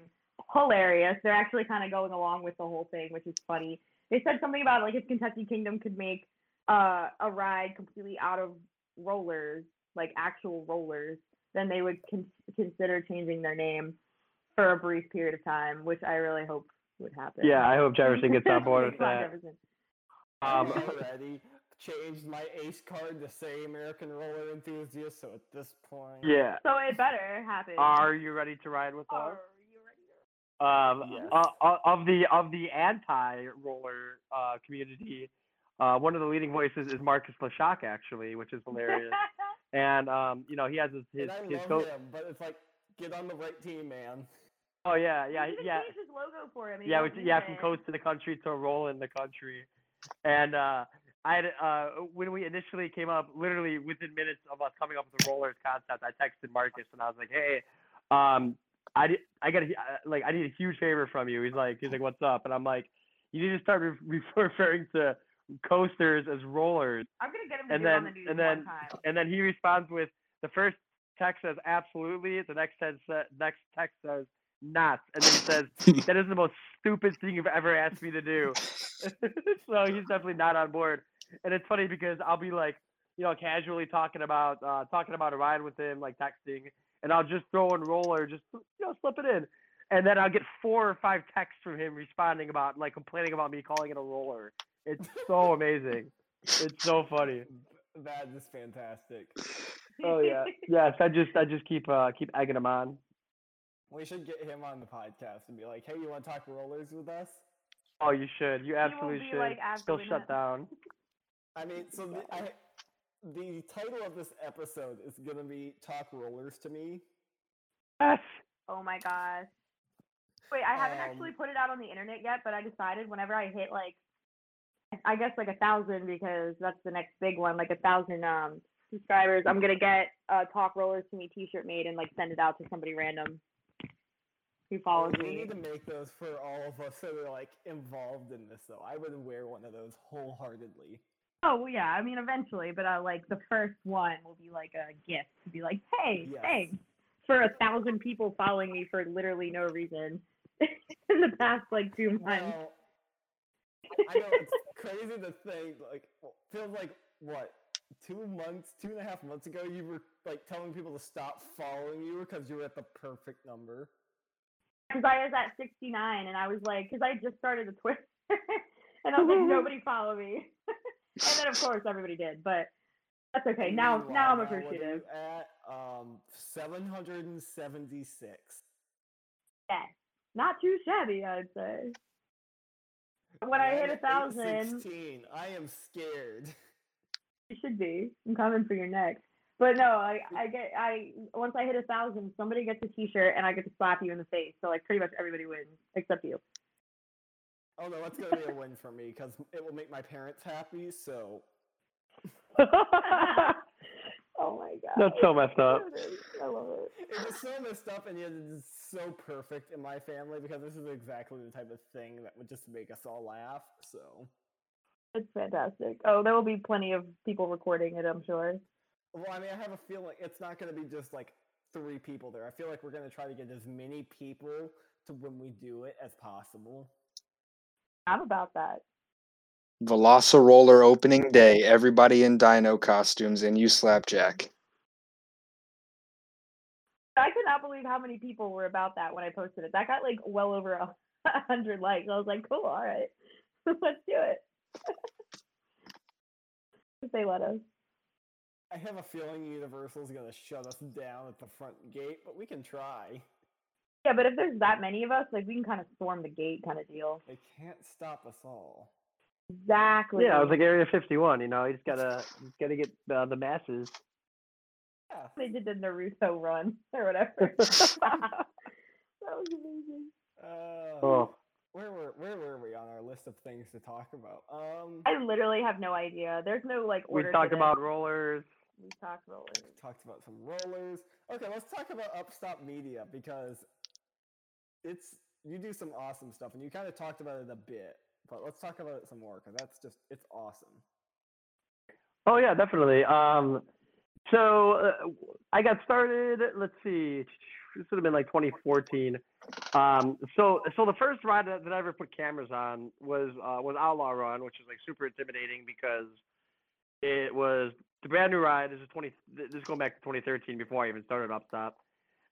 hilarious. They're actually kind of going along with the whole thing, which is funny. They said something about like if Kentucky Kingdom could make uh, a ride completely out of rollers, like actual rollers, then they would con- consider changing their name for a brief period of time, which I really hope would happen. yeah, I hope Jefferson gets on board with that. Jefferson. Um, already changed my ace card to say American roller enthusiast, so at this point yeah. So it better happen. Are you ready to ride with us? Are you ready to- um, Yes. uh, uh, of the of the anti-roller uh, community, uh, one of the leading voices is Marcus Leshock, actually, which is hilarious. And um, you know, he has his his, and I his love co- him, but it's like get on the right team, man. Oh yeah, yeah, We even yeah, changed his logo for him. he yeah, which, yeah, from it. coast to the country to roll in the country. And uh, I had uh, when we initially came up, literally within minutes of us coming up with the rollers concept, I texted Marcus and I was like, hey, um, I di- I got a, uh, like I need a huge favor from you. He's like he's like what's up? And I'm like, you need to start re- referring to coasters as rollers. I'm gonna get him to and get on then- the news and one then- time. And then he responds with the first text says absolutely, the next text sa- next text says not, and then he says that is the most stupid thing you've ever asked me to do. so he's definitely not on board. And it's funny because I'll be like, you know, casually talking about uh, talking about a ride with him, like texting, and I'll just throw in roller, just you know, slip it in, and then I'll get four or five texts from him responding about like complaining about me calling it a roller. It's so amazing. It's so funny. That is fantastic. Oh yeah, yes. I just I just keep uh keep egging him on. We should get him on the podcast and be like, "Hey, you want to talk rollers with us?" Oh, you should. You absolutely be should. like, Still "Absolutely shut down. I mean, so the, I, the title of this episode is gonna be "Talk Rollers to Me." Yes. oh my gosh. Wait, I haven't actually Um, put it out on the internet yet, but I decided whenever I hit like, I guess like a thousand because that's the next big one, like a thousand um subscribers. I'm gonna get a Talk Rollers to Me T-shirt made and like send it out to somebody random who follows we me. We need to make those for all of us that are like involved in this, though. I would wear one of those wholeheartedly. Oh well, yeah, I mean eventually, but uh, like the first one will be like a gift to be like, hey, Yes. thanks for a thousand people following me for literally no reason in the past like two months. Well, I know it's crazy to think. Like, feels like what two months, two and a half months ago, you were like telling people to stop following you because you were at the perfect number. Because I was at 69 and I was like, because I just started the Twitter and I was like, nobody follow me. and then of course everybody did, but that's okay. Now Meanwhile, now I'm what are you appreciative. At um, seven hundred and seventy-six. Yes, not too shabby, I'd say. When I hit a thousand, Sixteen. I am scared. You should be. I'm coming for your neck. But no, I, I get I once I hit a thousand, somebody gets a T-shirt and I get to slap you in the face. So like pretty much everybody wins except you. Oh no, that's gonna be a win for me because it will make my parents happy. So oh my god. That's so messed up. It is. I love it. it is so messed up, and yet it is so perfect in my family because this is exactly the type of thing that would just make us all laugh. So It's fantastic. Oh, there will be plenty of people recording it, I'm sure. well, I mean, I have a feeling it's not gonna be just like three people there. I feel like we're gonna try to get as many people to when we do it as possible. I'm about that. Velociroller opening day. Everybody in dino costumes and you slapjack. I could not believe how many people were about that when I posted it. That got like well over a hundred likes. I was like, cool, all right, let's do it. if they let us. I have a feeling Universal's gonna shut us down at the front gate, but we can try. Yeah, but if there's that many of us, like we can kind of storm the gate, kind of deal. They can't stop us all. Exactly. Yeah, it was like Area 51. You know, you just gotta you just gotta get uh, the masses. Yeah. they did the Naruto run or whatever. that was amazing. Uh, Oh, where were where were we on our list of things to talk about? Um, I literally have no idea. There's no like we order. to talked about rollers. We talked rollers. talked about some rollers. Okay, let's talk about Upstop Media because it's you do some awesome stuff, and you kind of talked about it a bit. But let's talk about it some more because that's just it's awesome. Oh yeah, definitely. Um, so uh, I got started. Let's see, this would have been like 2014. Um, so so the first ride that, that I ever put cameras on was uh, was Outlaw Run, which is like super intimidating because it was the brand new ride. This is 20. This is going back to 2013 before I even started Upstop,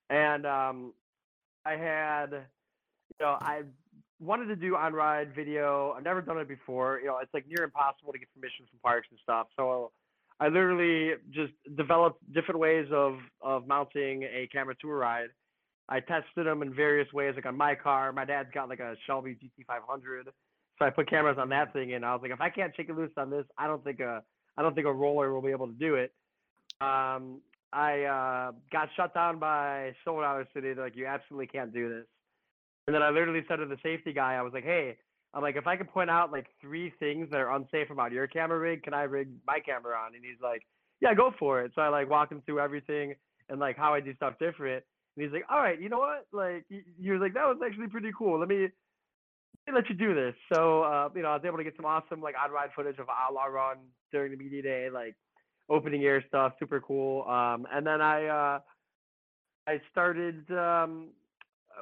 and um, I had, you know, I wanted to do on ride video. I've never done it before. You know, it's like near impossible to get permission from parks and stuff. So I literally just developed different ways of of mounting a camera to a ride. I tested them in various ways, like on my car. My dad's got like a Shelby GT500, so I put cameras on that thing, and I was like, if I can't shake it loose on this, I don't think a I don't think a roller will be able to do it. Um, I uh, got shut down by Silver Dollar City. They're like, you absolutely can't do this. And then I literally said to the safety guy, I was like, hey, I'm like, if I could point out like three things that are unsafe about your camera rig, can I rig my camera on? And he's like, yeah, go for it. So I like walk him through everything and like how I do stuff different. And he's like, all right, you know what? Like, y- you was like, that was actually pretty cool. Let me, let me let you do this. So, uh, you know, I was able to get some awesome like on ride footage of Outlaw Run during the media day, like opening air stuff, super cool. Um, and then I, uh, I started, um,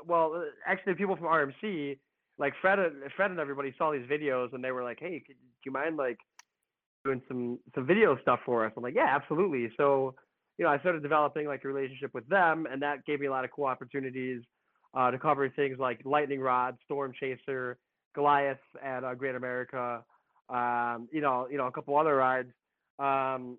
well, uh, actually, people from RMC, like Fred, and- Fred and everybody saw these videos, and they were like, "Hey, could, do you mind like doing some some video stuff for us?" I'm like, "Yeah, absolutely." So, you know, I started developing like a relationship with them, and that gave me a lot of cool opportunities uh, to cover things like Lightning Rod, Storm Chaser, Goliath at uh, Great America, um, you know, you know, a couple other rides. Um,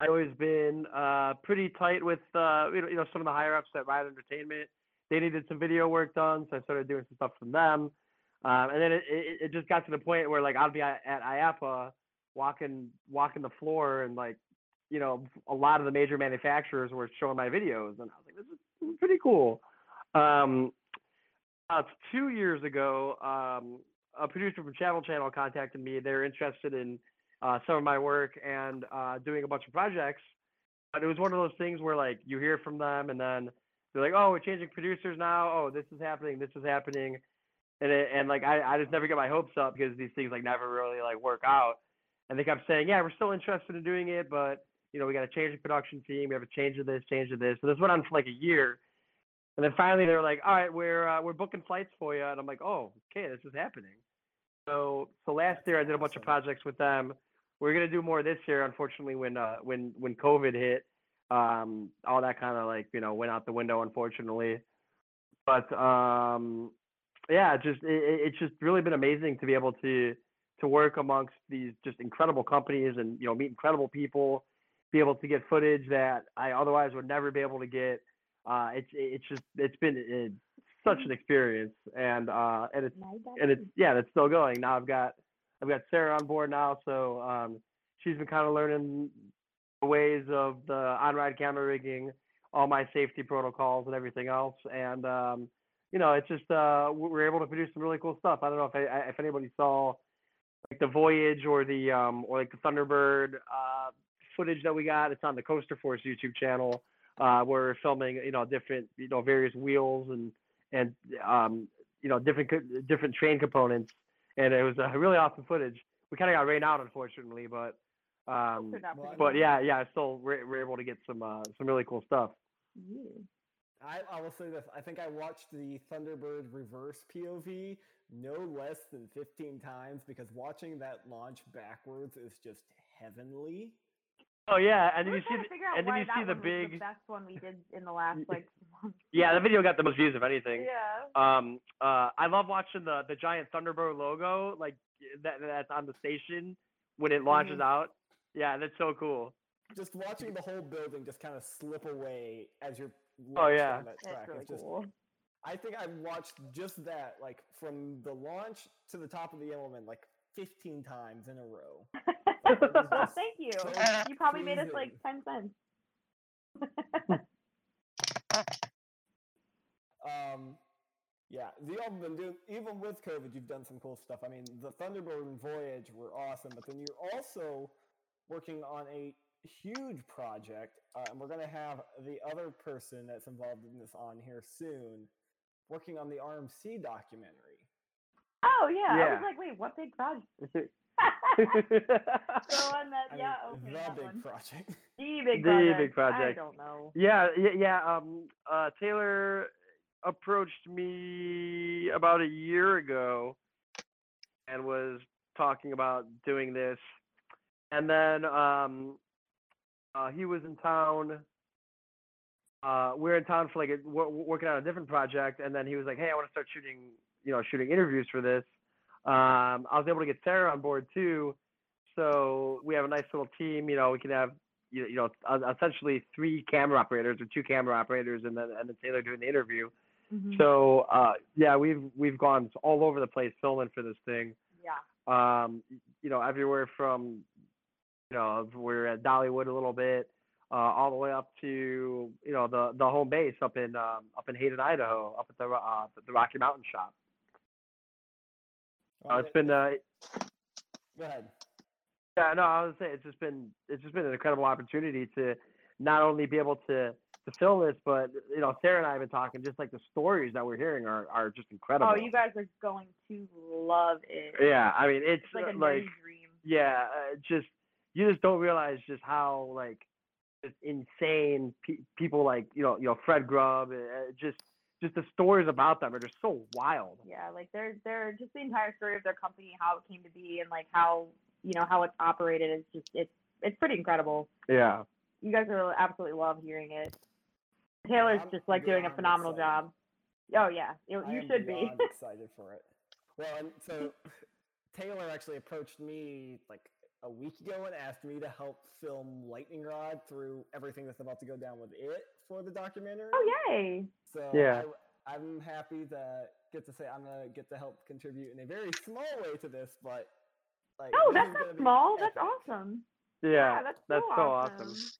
I've always been uh, pretty tight with uh, you know some of the higher ups at Ride Entertainment. They needed some video work done, so I started doing some stuff from them. Um, and then it, it, it just got to the point where like I'd be at, IAAPA walking walking the floor and like you know a lot of the major manufacturers were showing my videos and I was like this is, pretty cool. Um, about two years ago, um, a producer from Channel Channel contacted me. They're interested in uh, some of my work and uh, doing a bunch of projects. But it was one of those things where like you hear from them and then they're like, oh, we're changing producers now. Oh, this is happening. This is happening. And it, and like I, I just never get my hopes up because these things like never really like work out. And they kept saying, yeah, we're still interested in doing it, but you know we got to change the production team. We have to change to this, change to this. So this went on for like a year. And then finally they were like, all right, we're uh, we're booking flights for you. And I'm like, oh, okay, this is happening. So so last year I did a bunch of projects with them. We're gonna do more this year. Unfortunately, when uh, when when COVID hit, um, all that kind of like you know went out the window. Unfortunately, but um, yeah, just it, it- it's just really been amazing to be able to to work amongst these just incredible companies and you know meet incredible people, be able to get footage that I otherwise would never be able to get. Uh, it's it's just it's been uh such an experience and uh, and it's and it's yeah, it's still going. Now I've got I've got Sarah on board now, so um, she's been kind of learning ways of the on-ride camera rigging, all my safety protocols and everything else, and um, you know, it's just uh, we- we're able to produce some really cool stuff. I don't know if I, if anybody saw like the Voyage or the um, or like the Thunderbird uh, footage that we got. It's on the Coaster Force YouTube channel. Uh, we're filming, you know, different, you know, various wheels and and um, you know, different different train components, and it was a really awesome footage. We kind of got rained out, unfortunately, but um, Turned out Well, pretty but good. yeah, yeah, still we're, we're able to get some uh, some really cool stuff. Yeah. I, I will say this. I think I watched the Thunderbird reverse POV no less than 15 times because watching that launch backwards is just heavenly. Oh yeah, and then you see the, to figure out and then you see the one was the big best one we did in the last like yeah the video got the most views of anything. Yeah. Um, uh, I love watching the the giant Thunderbird logo like that that's on the station when it launches Mhm. out. Yeah, that's so cool. Just watching the whole building just kind of slip away as you're Oh, yeah. down that That's track. really just, cool. I think I've watched just that, like from the launch to the top of the element, like 15 times in a row. well, thank you. so You probably made us like pleasing. ten cents. Um, yeah, you all have been doing even with COVID. You've done some cool stuff. I mean, the Thunderbird and Voyage were awesome, but then you're also working on a huge project, uh, and we're going to have the other person that's involved in this on here soon, working on the RMC documentary. Oh yeah. I was like, wait, what big project? the the one that I yeah, mean, okay, the that big one. project. The big The project. I don't know. Yeah, yeah, yeah. Um, uh, Taylor approached me about a year ago and was talking about doing this, and then um, uh, he was in town. Uh, we are in town for like a, working on a different project, and then he was like, "Hey, I want to start shooting, you know, shooting interviews for this." Um, I was able to get Sarah on board too, so we have a nice little team. You know, we can have you, you know essentially three camera operators or two camera operators, and then and then Taylor doing the interview. Mhm. So uh, yeah, we've we've gone all over the place filming for this thing. yeah. Um, you know, everywhere from you know we're at Dollywood a little bit, uh, all the way up to you know the the home base up in um, up in Hayden, Idaho, up at the uh, the Rocky Mountain Shop. Uh, it's been uh, Go ahead. Yeah, no, I was saying it's just been it's just been an incredible opportunity to not only be able to to film this, but you know, Sarah and I have been talking. Just like the stories that we're hearing are are just incredible. Oh, you guys are going to love it. Yeah, I mean, it's, It's like a like dream. yeah, uh, just you just don't realize just how like just insane pe- people like you know you know Fred Grubb, uh, just just the stories about them are just so wild. Yeah, like they're they're just the entire story of their company, how it came to be, and like how you know how it's operated. is just it's it's pretty incredible. Yeah. You guys will absolutely love hearing it. Taylor's I'm just like doing a phenomenal excited. job. Oh yeah, you, you am should be. excited for it. Well, and so Taylor actually approached me like a week ago and asked me to help film Lightning Rod through everything that's about to go down with it for the documentary. oh yay! So Yeah. I, am happy to get to say I'm gonna get to help contribute in a very small way to this, but like oh, that's not gonna be small. That's awesome. Yeah, that's that's so so awesome. awesome.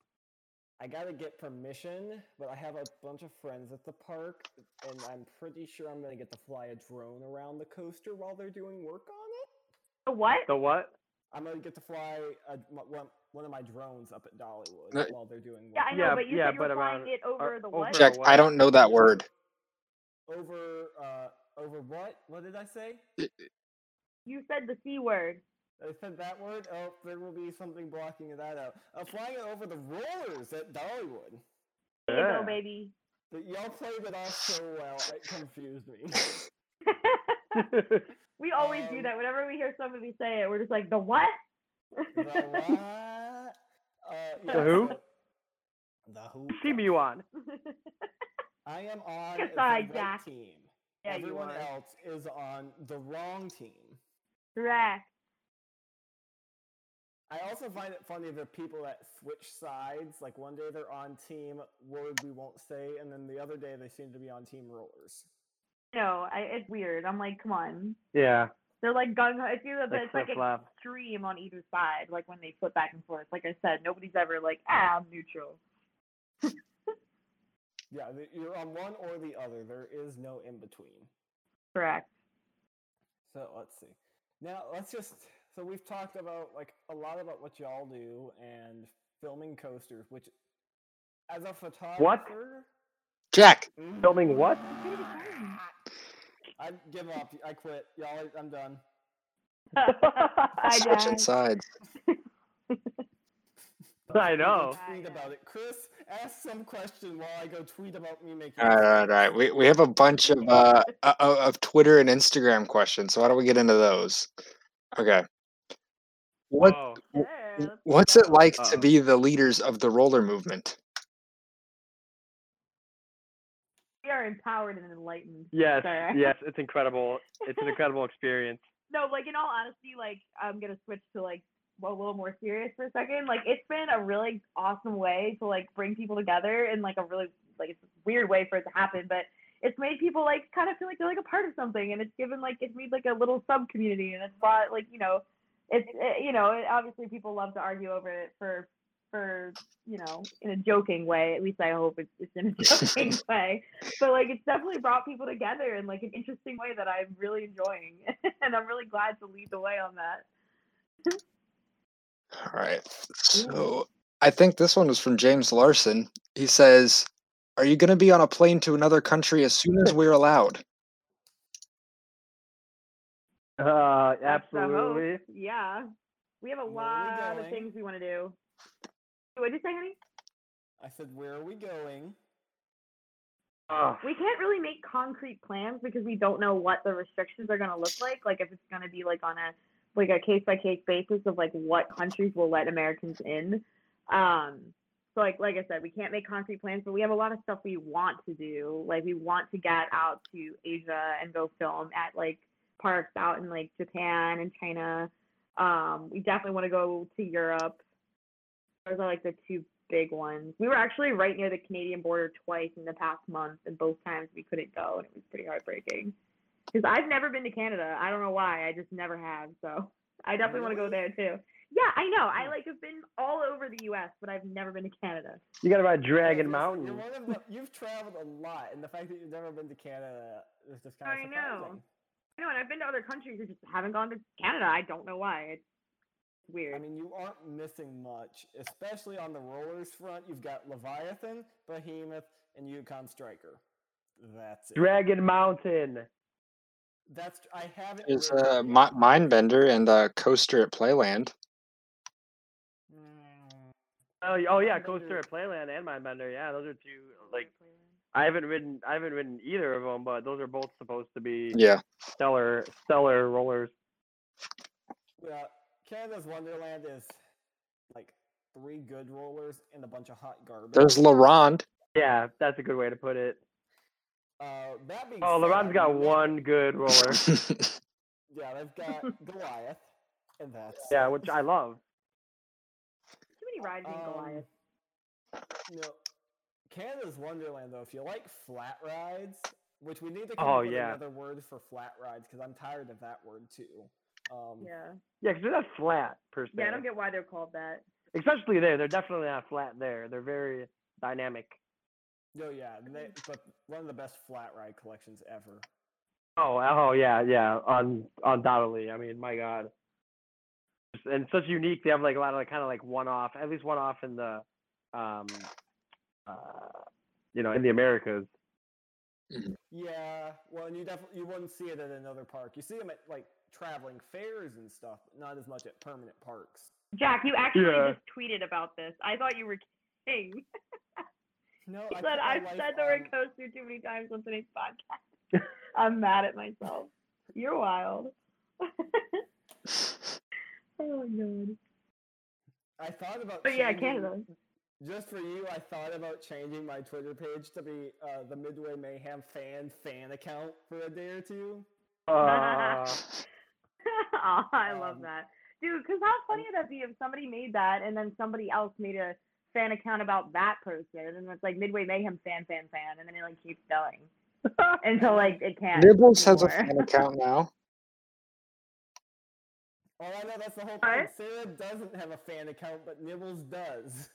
I gotta get permission, but I have a bunch of friends at the park, and I'm pretty sure I'm gonna get to fly a drone around the coaster while they're doing work on it. The what? The what? I'm gonna get to fly a, m- one, one of my drones up at Dollywood Uh, while they're doing work. Yeah, I know, Yeah, but you yeah, said you were but flying it over the over- what? Jack, what? I don't know that word. Over, uh, over what? What did I say? You said the c word. I said that word. Oh, there will be something blocking that out. I'm flying it over the rollers at Dollywood. There you Yeah. go, baby. But y'all played it off so well, it confused me. we always do Um, that. Whenever we hear somebody say it, we're just like, the what? the what? Uh, The who? The who? team you on? I am on the side, right Jack. team. Yeah, Everyone else is on the wrong team. Correct. I also find it funny the people that switch sides. Like one day they're on team word we won't say, and then the other day they seem to be on team rollers. No, I, it's weird. I'm like, come on. Yeah. They're like gung ho. It's either, but Like it's like flip-flop. extreme on either side. Like when they flip back and forth. Like I said, nobody's ever like, ah, I'm neutral. Yeah, th- you're on one or the other. There is no in between. Correct. So let's see. Now let's just. So we've talked about like a lot about what y'all do and filming coasters, which as a photographer. Jack, Filming what? I give up. I quit. Y'all, I'm done. Hi, switching sides. I Go know. Tweet about it, Chris. Ask some question while I go tweet about me making. All right, all right, all right. We we have a bunch of uh uh, uh, of Twitter and Instagram questions. So why don't we get into those? Okay. What Whoa. Yeah, w- let's what's it like to Uh-oh. be the leaders of the roller movement? Are empowered and enlightened. Yes, Sorry. yes, it's incredible. It's an incredible experience. no, like in all honesty, like I'm gonna switch to like a little more serious for a second. Like it's been a really awesome way to like bring people together in like a really like it's a weird way for it to happen, but it's made people like kind of feel like they're like a part of something, and it's given like it's made like a little sub community, and it's brought like you know, it's it, you know it, obviously people love to argue over it for for you know in a joking way. At least I hope it's, it's in a joking way. But like it's definitely brought people together in like an interesting way that I'm really enjoying, and I'm really glad to lead the way on that. All right. So I think this one was from James Larson. He says, "Are you going to be on a plane to another country as soon as we're allowed?" Uh, That's the hope. absolutely. Yeah, we have a Where are we lot of things we want to do. What did you say, honey? I said, where are we going? Oh, We can't really make concrete plans because we don't know what the restrictions are going to look like. Like if it's going to be like on a like a case by case basis of like what countries will let Americans in. Um, so like like I said, we can't make concrete plans, but we have a lot of stuff we want to do. Like we want to get out to Asia and go film at like parks out in like Japan and China. Um, we definitely want to go to Europe. Those are like the two big ones. We were actually right near the Canadian border twice in the past month, and both times we couldn't go, and it was pretty heartbreaking. Because I've never been to Canada. I don't know why. I just never have. So I definitely want to go there too. Yeah, I know. I like have been all over the U.S., but I've never been to Canada. you got about Yeah, Dragon Mountain. You're one of the, you've traveled a lot, and the fact that you've never been to Canada is just kind of I of know. I know, and I've been to other countries. I just haven't gone to Canada. I don't know why. It's weird. I mean, you aren't missing much, especially on the rollers front. You've got Leviathan, Behemoth, and Yukon Striker. That's it. Dragon Mountain. That's I haven't. There's ridden uh, it Mi- yet. Mindbender and uh, Coaster at Playland. Oh, oh yeah, Coaster at Playland and Mindbender. Yeah, those are two. Like I haven't ridden, I haven't ridden either of them, but those are both supposed to be Yeah. stellar, stellar rollers. Yeah, Canada's Wonderland is like three good rollers and a bunch of hot garbage. There's LaRonde. Yeah, that's a good way to put it. uh, that being Oh, said, LaRonde's got Nick- one good roller. Yeah, they've got Goliath, and that's yeah, which I love. Too many rides in Um, Goliath. you know, Canada's Wonderland though. If you like flat rides, which we need to Oh, come up with yeah. another word for flat rides because I'm tired of that word too. Um, Yeah. Yeah, because they're not flat per se. Yeah, I don't get why they're called that. Especially there, they're definitely not flat there. They're very dynamic. Oh yeah, they, but one of the best flat ride collections ever. Oh, oh yeah, yeah, un, undoubtedly. I mean, my God, and such unique. They have like a lot of like kind of like one-off, at least one-off in the, um, uh, you know, in the Americas. Yeah, well, and you definitely you wouldn't see it at another park. You see them at like traveling fairs and stuff, but not as much at permanent parks. Jack, you actually Yeah. just tweeted about this. I thought you were kidding. No, He I said I've life said the word on- coaster too many times on today's podcast. I'm mad at myself. You're wild. oh my god. I thought about. But yeah, Canada. Just for you, I thought about changing my Twitter page to be uh, the Midway Mayhem fan fan account for a day or two. Uh, oh, I love Um, that. Dude, because how funny would that be if somebody made that and then somebody else made a fan account about that person and it's like Midway Mayhem fan, fan, fan, and then it like keeps going until like it can't. Nibbles has a fan account now. Oh, I know that's the whole What? point. Sarah doesn't have a fan account, but Nibbles does.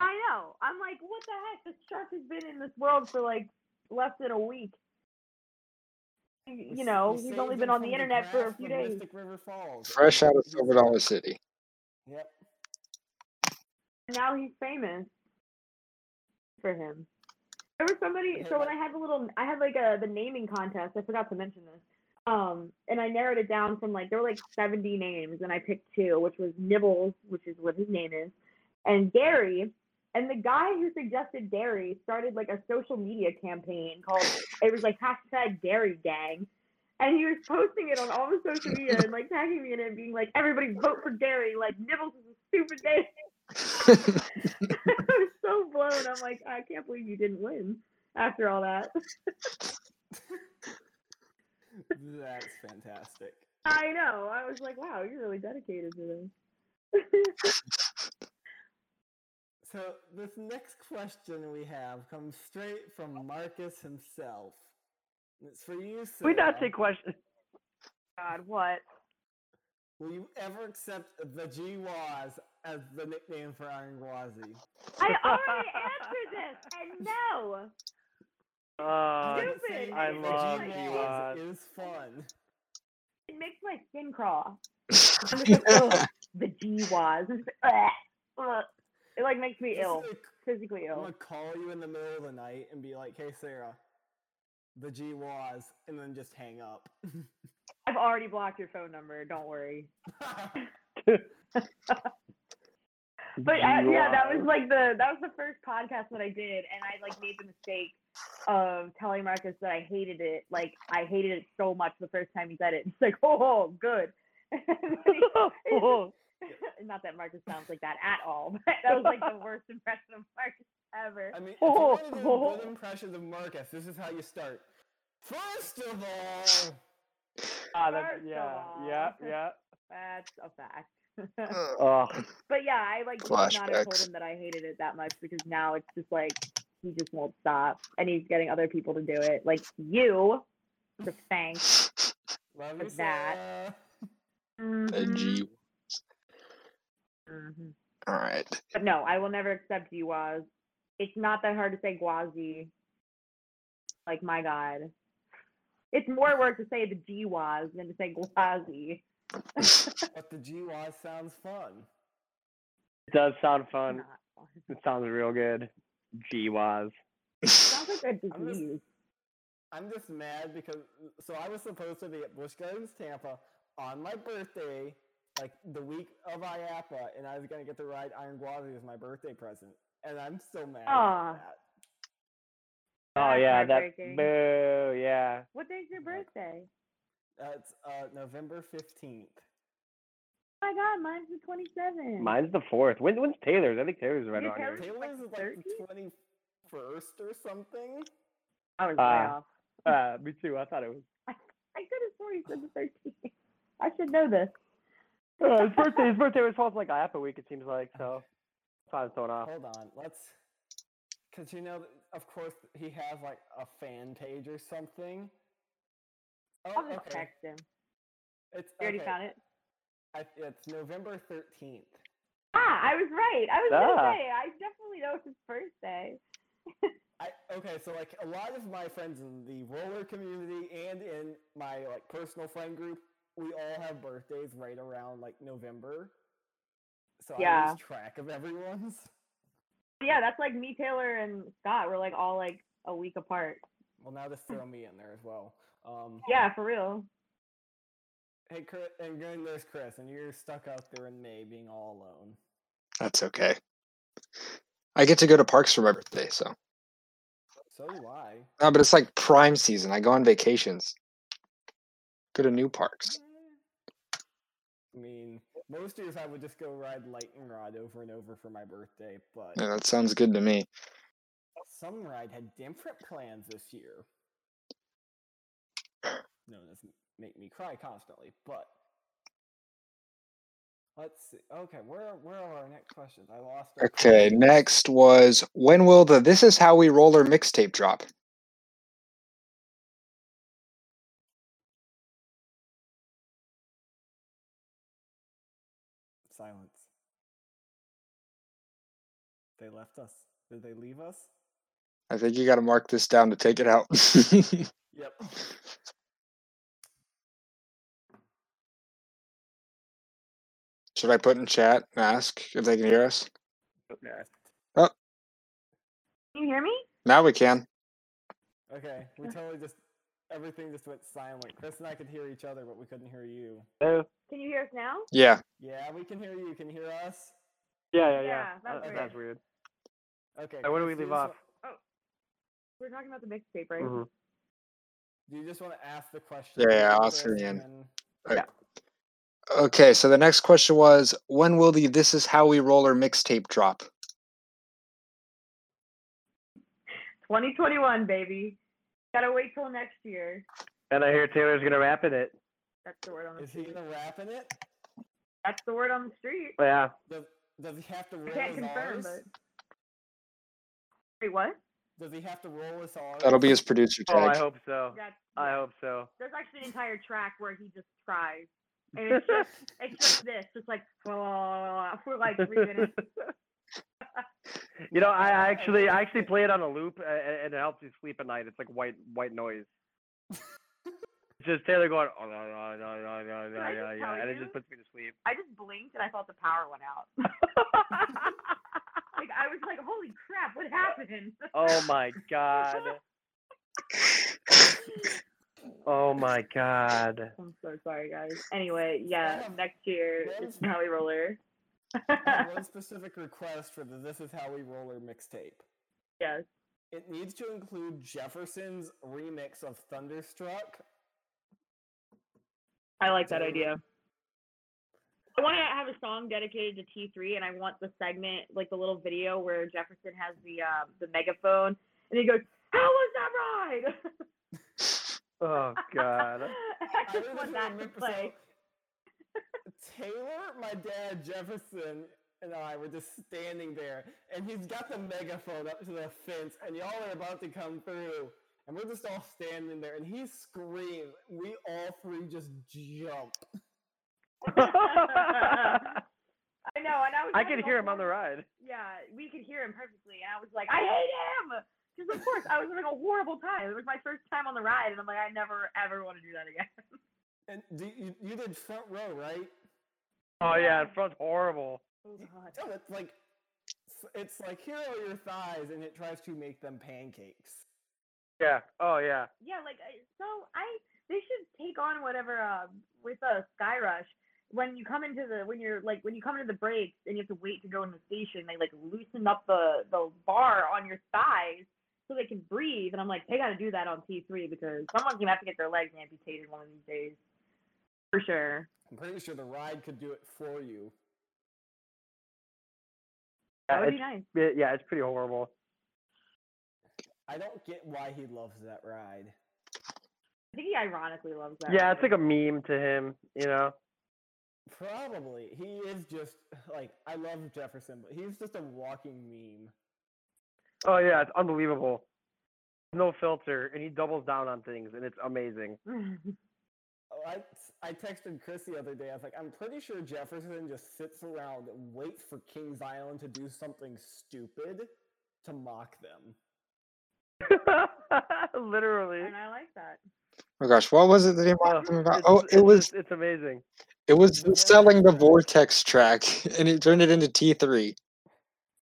I know. I'm like, what the heck? This shark has been in this world for like less than a week. Y- We You know, we he's only been on the from internet for a few days. Mystic River Falls. Fresh out of Silver Dollar City. Yep. now he's famous for him. There was somebody. So when I had the little, I had like a the naming contest. I forgot to mention this. Um, and I narrowed it down from like there were like 70 names, and I picked two, which was Nibbles, which is what his name is, and Gary. And the guy who suggested Gary started like a social media campaign called it was like hashtag Gary Gang. And he was posting it on all the social media and like tagging me in it and being like, everybody vote for Gary, like Nibbles is a stupid name. I was so blown. I'm like, I can't believe you didn't win after all that. That's fantastic. I know. I was like, wow, you're really dedicated to this. So this next question we have comes straight from Marcus himself. It's for you, We not Sarah. take questions. God, what? Will you ever accept the G-Waz as the nickname for Iron Gwazi? I already answered this, and no. Uh, stupid. I love G-Waz G-Waz. is fun. It makes my skin crawl. I'm just like, "Ugh, the G was. It like makes me ill, a- physically ill. I'm gonna call you in the middle of the night and be like, "Hey, Sarah, the G was," and then just hang up. I've already blocked your phone number. Don't worry. But uh, yeah, that was like the that was the first podcast that I did, and I like made the mistake of telling Marcus that I hated it. Like I hated it so much the first time he said it. It's like, "Oh, good." Then he- Not that Marcus sounds like that at all, but that was like the worst impression of Marcus ever. I mean, if you want to do good impressions of Marcus, this is how you start. First of all, Ah, that, First of yeah, all. yeah, yeah. That's a fact. Oh, but yeah, I like would not have told him that I hated it that much because now it's just like he just won't stop, and he's getting other people to do it, like you. So thanks. love For you, that. Sarah. The Mhm, mhm. All right. But no, I will never accept Guaz. It's not that hard to say Gwazi. Like my God. It's more work to say the G was than to say Gwazi. But the G-Waz sounds fun. it does sound fun. Fun. It sounds real good. G was. Sounds like a I'm just- disease. I'm just mad because so I was supposed to be at Busch Gardens, Tampa on my birthday, like the week of IAAPA, and I was gonna get to ride Iron Gwazi as my birthday present, and I'm so mad Aw. about that. Oh That's yeah, that boo, yeah. What day's your birthday? That's uh, November fifteenth. Oh my God, mine's the 27th. Mine's the fourth. When, when's Taylor's? I think Taylor's right Your around here. Taylor's- Taylor's is like the twenty first or something. I was way Ah. off. Uh, me too. I thought it was. I could have sworn you said the 13th. I should know this. Uh, his birthday. His birthday was falls like half a week. It seems like so. That's why I was thrown off. Hold on, let's. Cause you know, of course, he has like a fan page or something. Oh, I'll just okay. text him. It's You already okay. found it? I, it's November thirteenth. Ah, I was right. I was Ah. gonna say I definitely know it's his birthday. I okay, so like a lot of my friends in the roller community and in my like personal friend group, we all have birthdays right around like November. So I Yeah. lose track of everyone's. Yeah, that's like me, Taylor, and Scott. We're like all like a week apart. Well, now just throw me in there as well. Um, Yeah, for real. hey, Chris, and then there's Chris, and you're stuck out there in May, being all alone. That's okay. I get to go to parks for my birthday, so. So do I. No, but it's like prime season. I go on vacations. Go to new parks. I most years I would just go ride lightning rod over and over for my birthday, but Yeah, that sounds good to me. some ride had different plans this year. No, doesn't make me cry constantly, but let's see. Okay, where where are our next questions? I lost. Okay, questions. next was when will the This Is How We Roller mixtape drop? They left us. Did they leave us? I think you got to mark this down to take it out. Yep. Should I put in chat and ask if they can hear us? Yeah. Can you hear me? Now we can. Okay, we totally just everything just went silent. Chris and I could hear each other, but we couldn't hear you. Hello? Can you hear us now? Yeah. Yeah, we can hear you. Can you hear us? Yeah, yeah, Yeah, yeah. that's Uh, weird. that's weird. Okay. Hey, where do we leave just off? wa- We're talking about the mixtape, right? Mhm. Do you just want to ask the question? Yeah, yeah, I'll ask it Chris, again. and then- Okay, so the next question was when will the This Is How We Roller mixtape drop? 2021, baby. Gotta wait till next year. And I hear Taylor's gonna rap in it. That's the word on the Is he street. gonna rap in it? That's the word on the street. Yeah. Does Does he have to roll I can't his confirm, R's? but. Wait, what? Does he have to roll his R's? That'll be his producer tag. Oh, I hope so. That's, I hope so. There's actually an entire track where he just tries. And it's just, it's just this, just like, for like three minutes. you know, I I actually I actually play it on a loop, and it helps you sleep at night. It's like white white noise. It's just Taylor going, oh, no, no, no, no, no, no, yeah, yeah, tell and it just puts me to sleep. I just blinked and I thought the power went out. Like, I was like, holy crap, what happened? oh my god. Oh my god. I'm so sorry, guys. Anyway, yeah, have next year one it's Howie Roller. I have one specific request for the This Is How We Roller mixtape. yes. It needs to include Jefferson's remix of Thunderstruck. I like that idea. I want to have a song dedicated to T3, and I want the segment, like the little video where Jefferson has the um, the megaphone, and he goes, "How was that ride?" Oh god. I I just really want that to play. Taylor, my dad, Jefferson, and I were just standing there, and he's got the megaphone up to the fence, and y'all are about to come through, and we're just all standing there, and he screams. We all three just jump. I know, and I was. I could hear him on the ride. Yeah, we could hear him perfectly, and I was like, I hate him. Because of course I was having a horrible time. It was my first time on the ride, and I'm like, I never ever want to do that again. And do you, you did front row, right? Oh yeah, Yeah. in front's horrible. Oh god. It's like it's like here are your thighs, and it tries to make them pancakes. Yeah. Oh yeah. Yeah, like so I they should take on whatever uh, with a Skyrush. When you come into the when you're like when you come into the brakes and you have to wait to go in the station, they like loosen up the the bar on your thighs so they can breathe. And I'm like, they got to do that on T3 because someone's gonna have to get their legs amputated one of these days, for sure. I'm pretty sure the ride could do it for you. That Yeah, would be it's, nice. it- yeah, it's pretty horrible. I don't get why he loves that ride. I think he ironically loves that. Yeah, ride. it's like a meme to him, you know. Probably. He is just like I love Jefferson, but he's just a walking meme. Oh yeah, it's unbelievable. No filter, and he doubles down on things, and it's amazing. Oh, I I texted Chris the other day. I was like, I'm pretty sure Jefferson just sits around and waits for Kings Island to do something stupid to mock them. Literally. and I like that. Oh gosh, what was it that he Oh, mocked him about? Oh, it was it's, it's amazing. it was The selling the Vortex Vortex track, and he turned it into T3.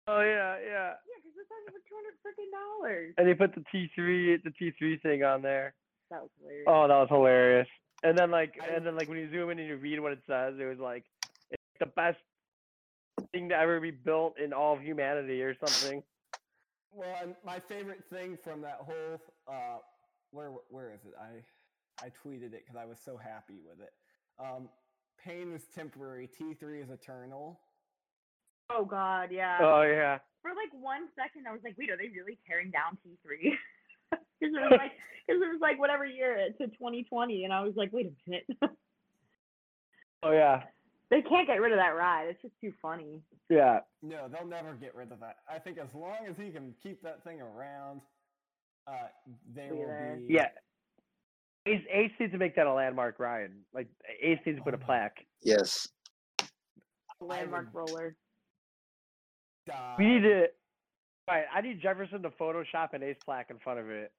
Oh yeah, yeah. Yeah, because it's only for two hundred freaking dollars. And he put the T three the T three thing on there. That was hilarious. Oh, that was hilarious. And then like I- and then like when you zoom in and you read what it says, it was like it's the best thing to ever be built in all of humanity or something. Well, and my favorite thing from that whole uh, where where is it? I I tweeted it because I was so happy with it. Um, pain is temporary. T three is eternal. Oh God, yeah. Oh yeah. For like one second, I was like, wait, are they really tearing down T three? Because it was like, because it was like whatever year it to 2020, and I was like, wait a minute, Oh yeah. they can't get rid of that ride. It's just too funny. Yeah. No, they'll never get rid of that. I think as long as he can keep that thing around, uh, they Be will be. Yeah. Ace, Ace needs to make that a landmark Ryan. Like Ace needs to put a Oh my plaque. Yes. Landmark roller. Die. We need to. Right, I need Jefferson to Photoshop an Ace plaque in front of it.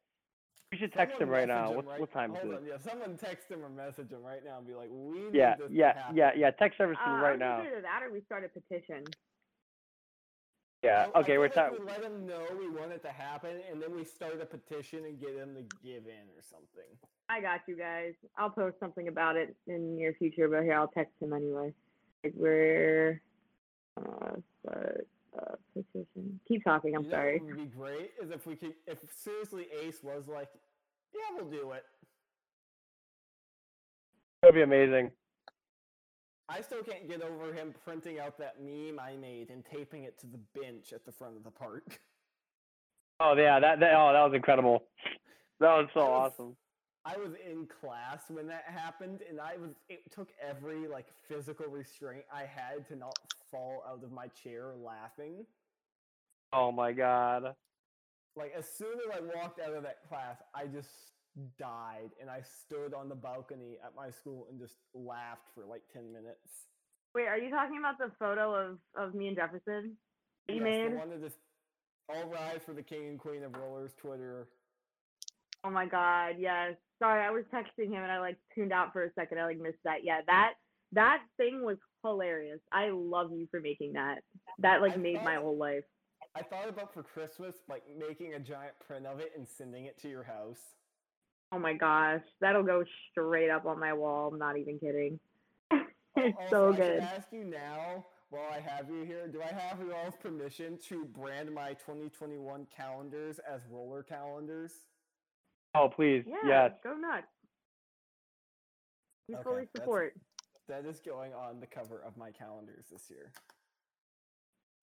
We should text him right now. message What, right- what time is it? on, Yeah, someone text him or message him right now and be like, "We need Yeah, this to yeah, happen." yeah, yeah. Text Jefferson Uh, right now. Either that or we start a petition. Yeah. I Okay, feel we're like talking. We let him know we want it to happen, and then we start a petition and get him to give in or something. I got you guys. I'll post something about it in the near future, but here I'll text him anyway. Like we're uh, start uh, petition. Keep talking. I'm you know sorry. What would be great is if we could, if seriously Ace was like, yeah, we'll do it. That'd be amazing. I still can't get over him printing out that meme I made and taping it to the bench at the front of the park. Oh yeah, that, that oh that was incredible. That was so That was- awesome. I was in class when that happened, and I was. It took every like physical restraint I had to not fall out of my chair laughing. Oh my god. Like as soon as I walked out of that class, I just died, and I stood on the balcony at my school and just laughed for like ten minutes. Wait, are you talking about the photo of of me and Jefferson? You Yes, made? the one that just all rise for the king and queen of rollers Twitter. Oh my god, yes. Sorry, I was texting him and I like tuned out for a second. I like missed that. Yeah, that that thing was hilarious. I love you for making that. That like I made my whole life. I thought about for Christmas like making a giant print of it and sending it to your house. Oh my gosh, that'll go straight up on my wall. I'm not even kidding. it's Also, so I should good. ask you now, while I have you here, do I have your all's permission to brand my 2021 calendars as roller calendars? Oh please, Yeah, yes. go nuts. We Okay, fully support. That is going on the cover of my calendars this year.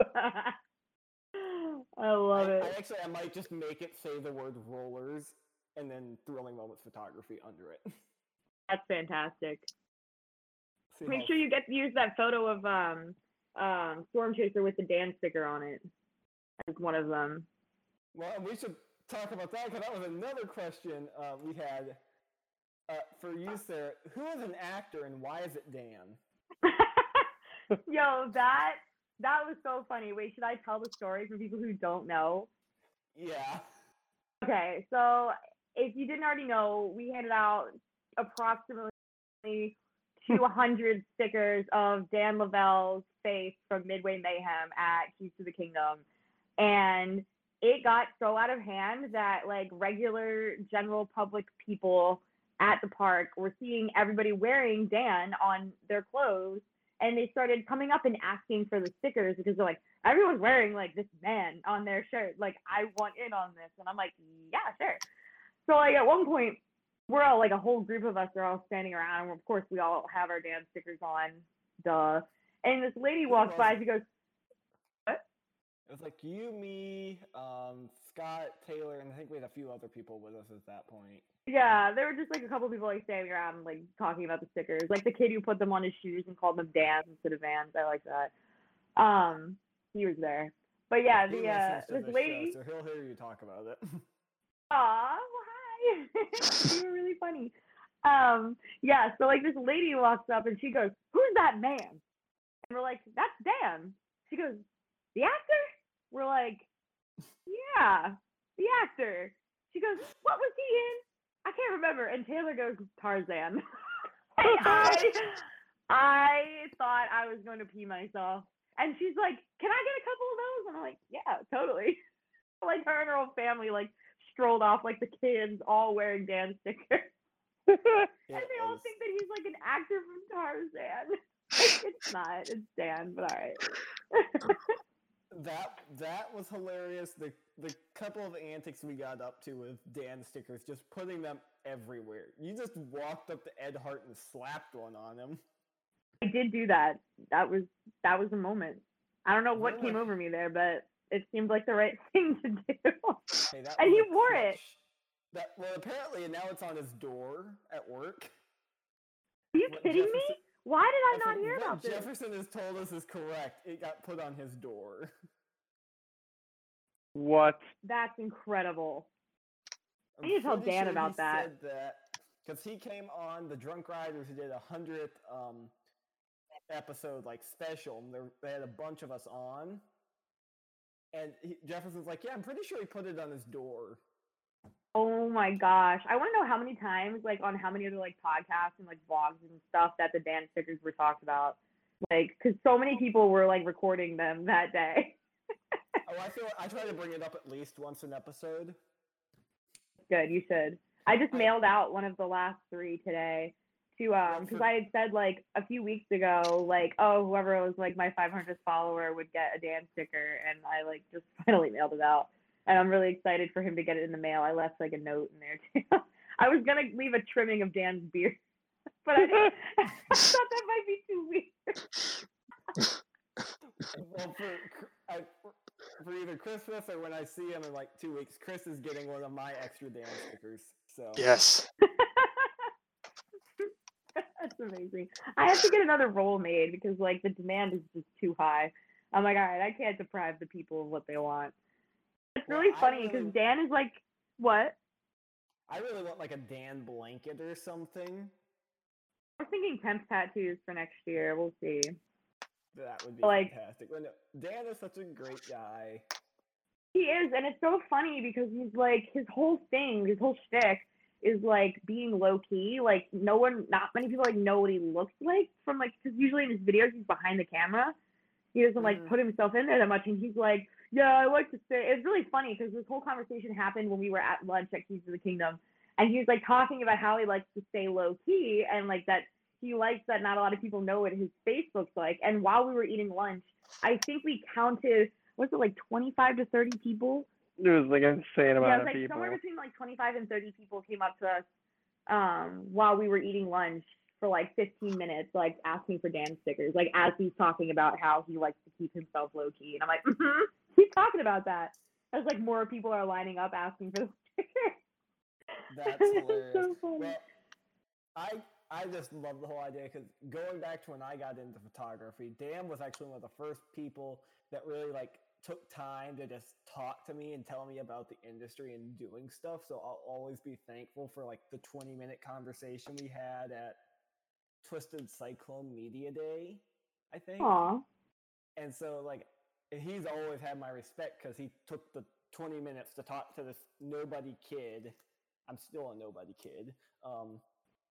I love I, it. I actually, I might just make it say the word rollers and then thrilling moments photography under it. That's fantastic. See Make sure you get to use that photo of um um Storm Chaser with the Dan sticker on it as one of them. Well, we should talk about that because that was another question uh, we had uh, for you, Sarah. Who is an actor and why is it Dan? Yo, that that was so funny. Wait, should I tell the story for people who don't know? Yeah. Okay, so if you didn't already know, we handed out approximately 200 stickers of Dan Lavelle's face from Midway Mayhem at Keys to the Kingdom. And it got so out of hand that like regular general public people at the park were seeing everybody wearing Dan on their clothes and they started coming up and asking for the stickers because they're like, everyone's wearing like this man on their shirt. Like, I want in on this. And I'm like, yeah, sure. So like at one point, we're all like a whole group of us are all standing around, and of course we all have our damn stickers on, duh. And this lady walks by, she goes, "What?" It was like you, me, um, Scott, Taylor, and I think we had a few other people with us at that point. Yeah, there were just like a couple people like standing around like talking about the stickers. Like the kid who put them on his shoes and called them Dans instead of Vans. I like that. Um, he was there. But yeah, the uh, this lady. show, so he'll hear you talk about it. Aw, well. you were really funny. Um, yeah, so like this lady walks up and she goes, Who's that man? And we're like, That's Dan. She goes, The actor? We're like, Yeah, the actor. She goes, What was he in? I can't remember. And Taylor goes, Tarzan. And I I thought I was going to pee myself. And she's like, Can I get a couple of those? And I'm like, Yeah, totally. like her and her whole family like strolled off like the kids all wearing Dan stickers. It and they all was- think that he's like an actor from Tarzan. It's not. It's Dan, but all right. that that was hilarious. The the couple of antics we got up to with Dan stickers, just putting them everywhere. You just walked up to Ed Hart and slapped one on him. I did do that. That was that was a moment. I don't know what Really? came over me there, but it seemed like the right thing to do. Hey, And he a wore it. That well, apparently and now it's on his door at work. Are you What kidding me? Why did I That's not what- hear what about this? Jefferson has told us is correct. It got put on his door. What? That's incredible. I'm need to tell Dan sure about he that. Because he came on the Drunk Riders who did a hundredth um, episode like special. And they had a bunch of us on, and he, Jefferson's like, "Yeah, I'm pretty sure he put it on his door." Oh my gosh. I want to know how many times, like on how many other like podcasts and like vlogs and stuff that the Dan stickers were talked about. Like, because so many people were like recording them that day. Oh, I feel I try to bring it up at least once an episode. Good, you should. I just mailed out one of the last three today to um because I had said like a few weeks ago like oh whoever was like my 500th follower would get a Dan sticker and I like just finally mailed it out and I'm really excited for him to get it in the mail. I left like a note in there too. I was gonna leave a trimming of Dan's beard, but I, I thought that might be too weird. Well, for I, for- for either Christmas or when I see him in like two weeks, Chris is getting one of my extra Dan stickers. So Yes. That's amazing. I have to get another roll made because like the demand is just too high. I'm like, all right, I can't deprive the people of what they want. It's Well, really funny because really- Dan is like, what? I really want like a Dan blanket or something. Was thinking temp tattoos for next year. We'll see. That would be Like- fantastic. Dan is such a great guy. He is, and it's so funny because he's like his whole thing, his whole shtick is like being low key. Like no one, not many people like know what he looks like from like because usually in his videos he's behind the camera. He doesn't like Mhm. put himself in there that much, and he's like, yeah, I like to say. It's really funny because this whole conversation happened when we were at lunch at Keys to the Kingdom, and he was like talking about how he likes to stay low key and like that he likes that not a lot of people know what his face looks like. And while we were eating lunch, I think we counted was it like 25 to 30 people It was like an insane yeah, amount it was of like people. somewhere between like 25 and 30 people came up to us um, while we were eating lunch for like 15 minutes, like asking for Dan stickers, like as he's talking about how he likes to keep himself low key. And I'm like, mm-hmm, he's talking about that. As like more people are lining up asking for the sticker. That's It's hilarious. so funny. Well, I I just love the whole idea because going back to when I got into photography, Dan was actually one of the first people that really like took time to just talk to me and tell me about the industry and doing stuff. So I'll always be thankful for like the 20 minute conversation we had at Twisted Cyclone Media Day, I think. Aw. And so like he's always had my respect because he took the 20 minutes to talk to this nobody kid. I'm still a nobody kid. Um,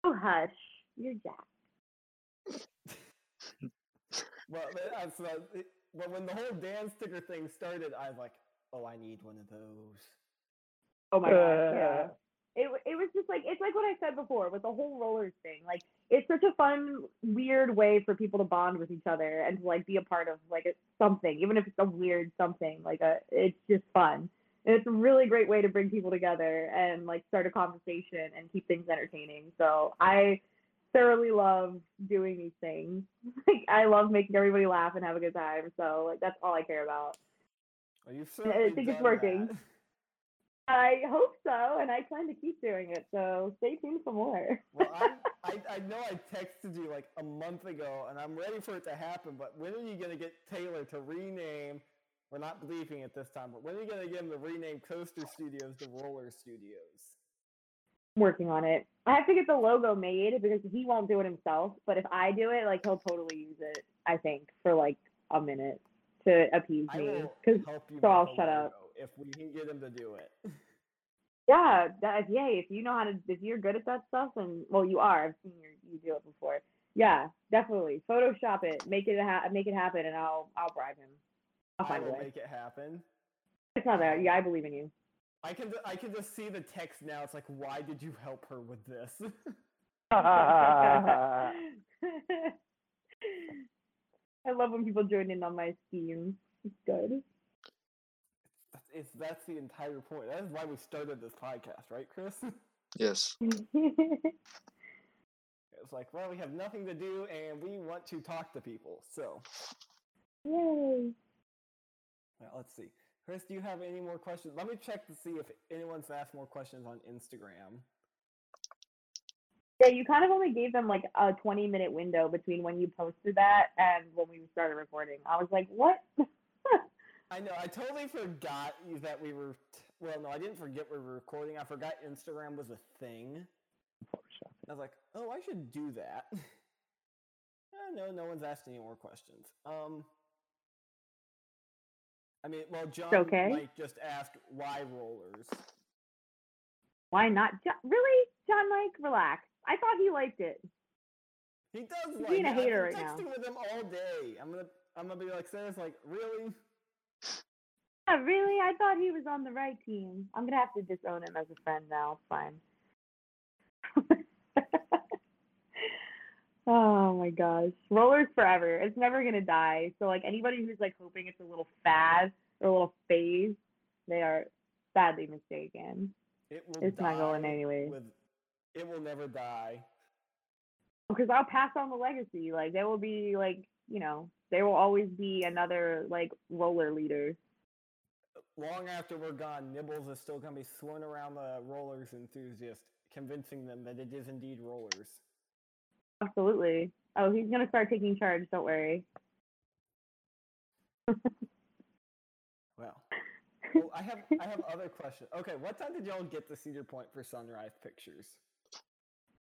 Oh, hush. You're Jack. well, so, it- well, when the whole Dan sticker thing started, I was like, oh, I need one of those. Oh my god! yeah. Uh. It, it was just like it's like what I said before with the whole rollers thing. Like it's such a fun, weird way for people to bond with each other and to like be a part of like a, something, even if it's a weird something. Like a, it's just fun. And it's a really great way to bring people together and like start a conversation and keep things entertaining. So I thoroughly love doing these things. Like I love making everybody laugh and have a good time. So like that's all I care about. Well, you've I think it's working. that. I hope so, and I plan to keep doing it. So stay tuned for more. Well, I'm, I, I know I texted you like a month ago, and I'm ready for it to happen. But when are you going to get Taylor to rename? We're not bleeping it this time, but when are you going to get him to rename Coaster Studios to Roller Studios? Working on it. I have to get the logo made because he won't do it himself. But if I do it, like he'll totally use it. I think for like a minute to appease me. Because so I'll shut up. logo if we can get him to do it. yeah, that yay. If you know how to, if you're good at that stuff, and well, you are. I've seen you, you do it before. Yeah, definitely. Photoshop it, make it ha- make it happen, and I'll I'll bribe him. I'll I find a will way. make it happen. It's not that. Yeah, I believe in you. I can I can just see the text now. It's like, why did you help her with this? I love when people join in on my schemes. It's good. that's, it's, that's the entire point. That is why we started this podcast, right, Chris? Yes. It's like, well, we have nothing to do and we want to talk to people. So, Yay. well, let's see. Chris, do you have any more questions? Let me check to see if anyone's asked more questions on Instagram. Yeah, you kind of only gave them like a 20 minute window between when you posted that and when we started recording. I was like, what? I know, I totally forgot that we were. T- well, no, I didn't forget we were recording. I forgot Instagram was a thing. I was like, oh, I should do that. Eh, no, no one's asked any more questions. Um, I mean, well, John okay. Mike just asked why rollers. Why not? Jo- really? John Mike, relax. I thought he liked it. He does He's like being a it. I've hater right now. texting with him all day. I'm gonna, I'm gonna be like, Sarah's like, really? Yeah, really? I thought he was on the right team. I'm gonna have to disown him as a friend now. It's fine. oh Oh my gosh. Rollers forever. It's never gonna die. So like anybody who's like hoping it's a little fad or a little phase, they are sadly mistaken. It will It's not going. With, it will never die. Oh, because I'll pass on the legacy. Like there will be like, you know, there will always be another like roller leader. Long after we're gone, Nibbles is still going to be swimming around the rollers enthusiast, convincing them that it is indeed rollers. Absolutely. Oh, he's gonna start taking charge, don't worry. Well, well I have I have other questions. Okay, what time did y'all get to Cedar Point for sunrise pictures?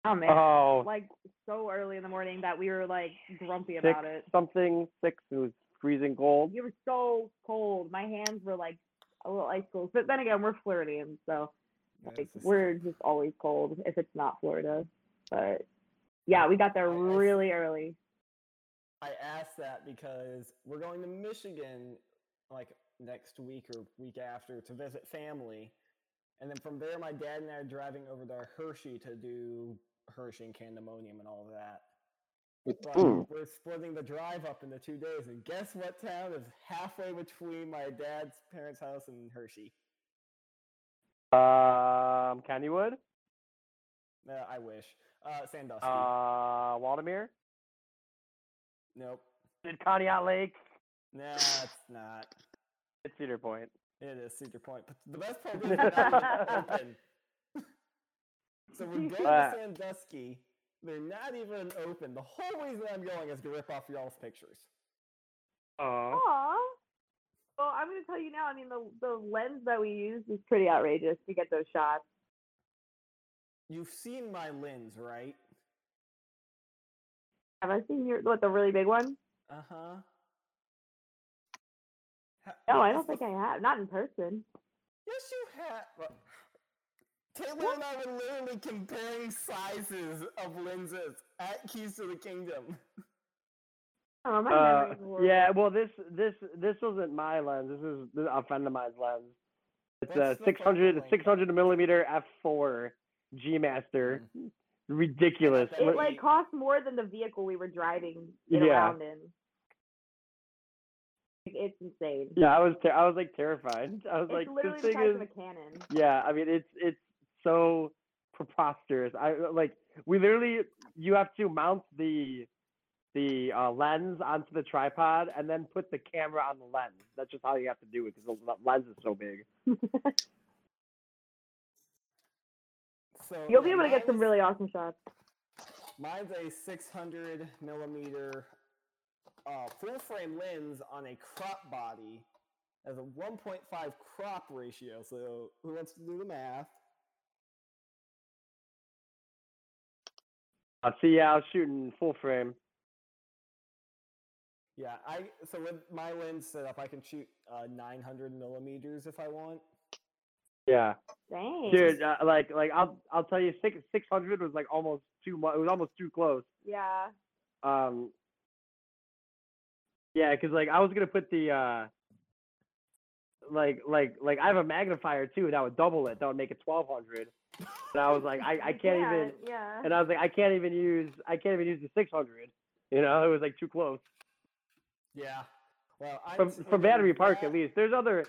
Oh man. Oh, like so early in the morning that we were like grumpy six about it. something, six. It was freezing cold. You were so cold. My hands were like a little ice cold. But then again, we're Floridians, so like, it's just- we're just always cold if it's not Florida. But yeah, we got there I- I s- really early. I asked that because we're going to Michigan like next week or week after to visit family. And then from there, my dad and I are driving over to Hershey to do Hershey and Candymonium and all of that. But we're splitting the drive up into two days. And guess what town is halfway between my dad's parents' house and Hershey? Um, Kennywood, Uh, I wish. Uh, Sandusky. uh, Waldameer, nope. did Conneaut Lake, Nah, it's not. it's Cedar Point. It is Cedar Point. But the best part is they're not open. so we're going Uh, to Sandusky. They're not even open. The whole reason I'm going is to rip off y'all's pictures. Oh, Aw. Well, I'm gonna tell you now. I mean, the the lens that we used is pretty outrageous to get those shots. You've seen my lens, right? Have I seen your what the really big one? Uh huh. No, I don't think I have. Not in person. Yes, you have. Well, Taylor and I were literally comparing sizes of lenses at Keys to the Kingdom. Oh, my uh, yeah. Well, this this this wasn't my lens. This is this is a friend of mine's lens. It's a What's the 600 600 millimeter f4 G Master. Ridiculous. It like cost more than the vehicle we were driving it Yeah. around in. Like, It's insane. Yeah, I was ter- I was like terrified. I was It's like, literally this the thing is of a cannon. Yeah, I mean it's it's so preposterous. I like we literally you have to mount the the uh, lens onto the tripod and then put the camera on the lens. That's just how you have to do it because the lens is so big. So You'll be able to get some really awesome shots. Mine's a 600 millimeter uh, full frame lens on a crop body. Has a 1.5 crop ratio. So who wants to do the math? I see, yeah, I was shooting full frame. Yeah, I so with my lens set up, I can shoot uh, 900 millimeters if I want. Yeah, Dang. dude, uh, like like I'll I'll tell you, six six hundred was like almost too much. It was almost too close. Yeah. Um. Yeah, because like I was gonna put the uh. Like like like I have a magnifier too that would double it. That would make it twelve hundred. And I was like, I, I can't even. Yeah. And I was like, I can't even use. I can't even use the six hundred. You know, it was like too close. Yeah. Well, I From from Battery Park at least. There's other.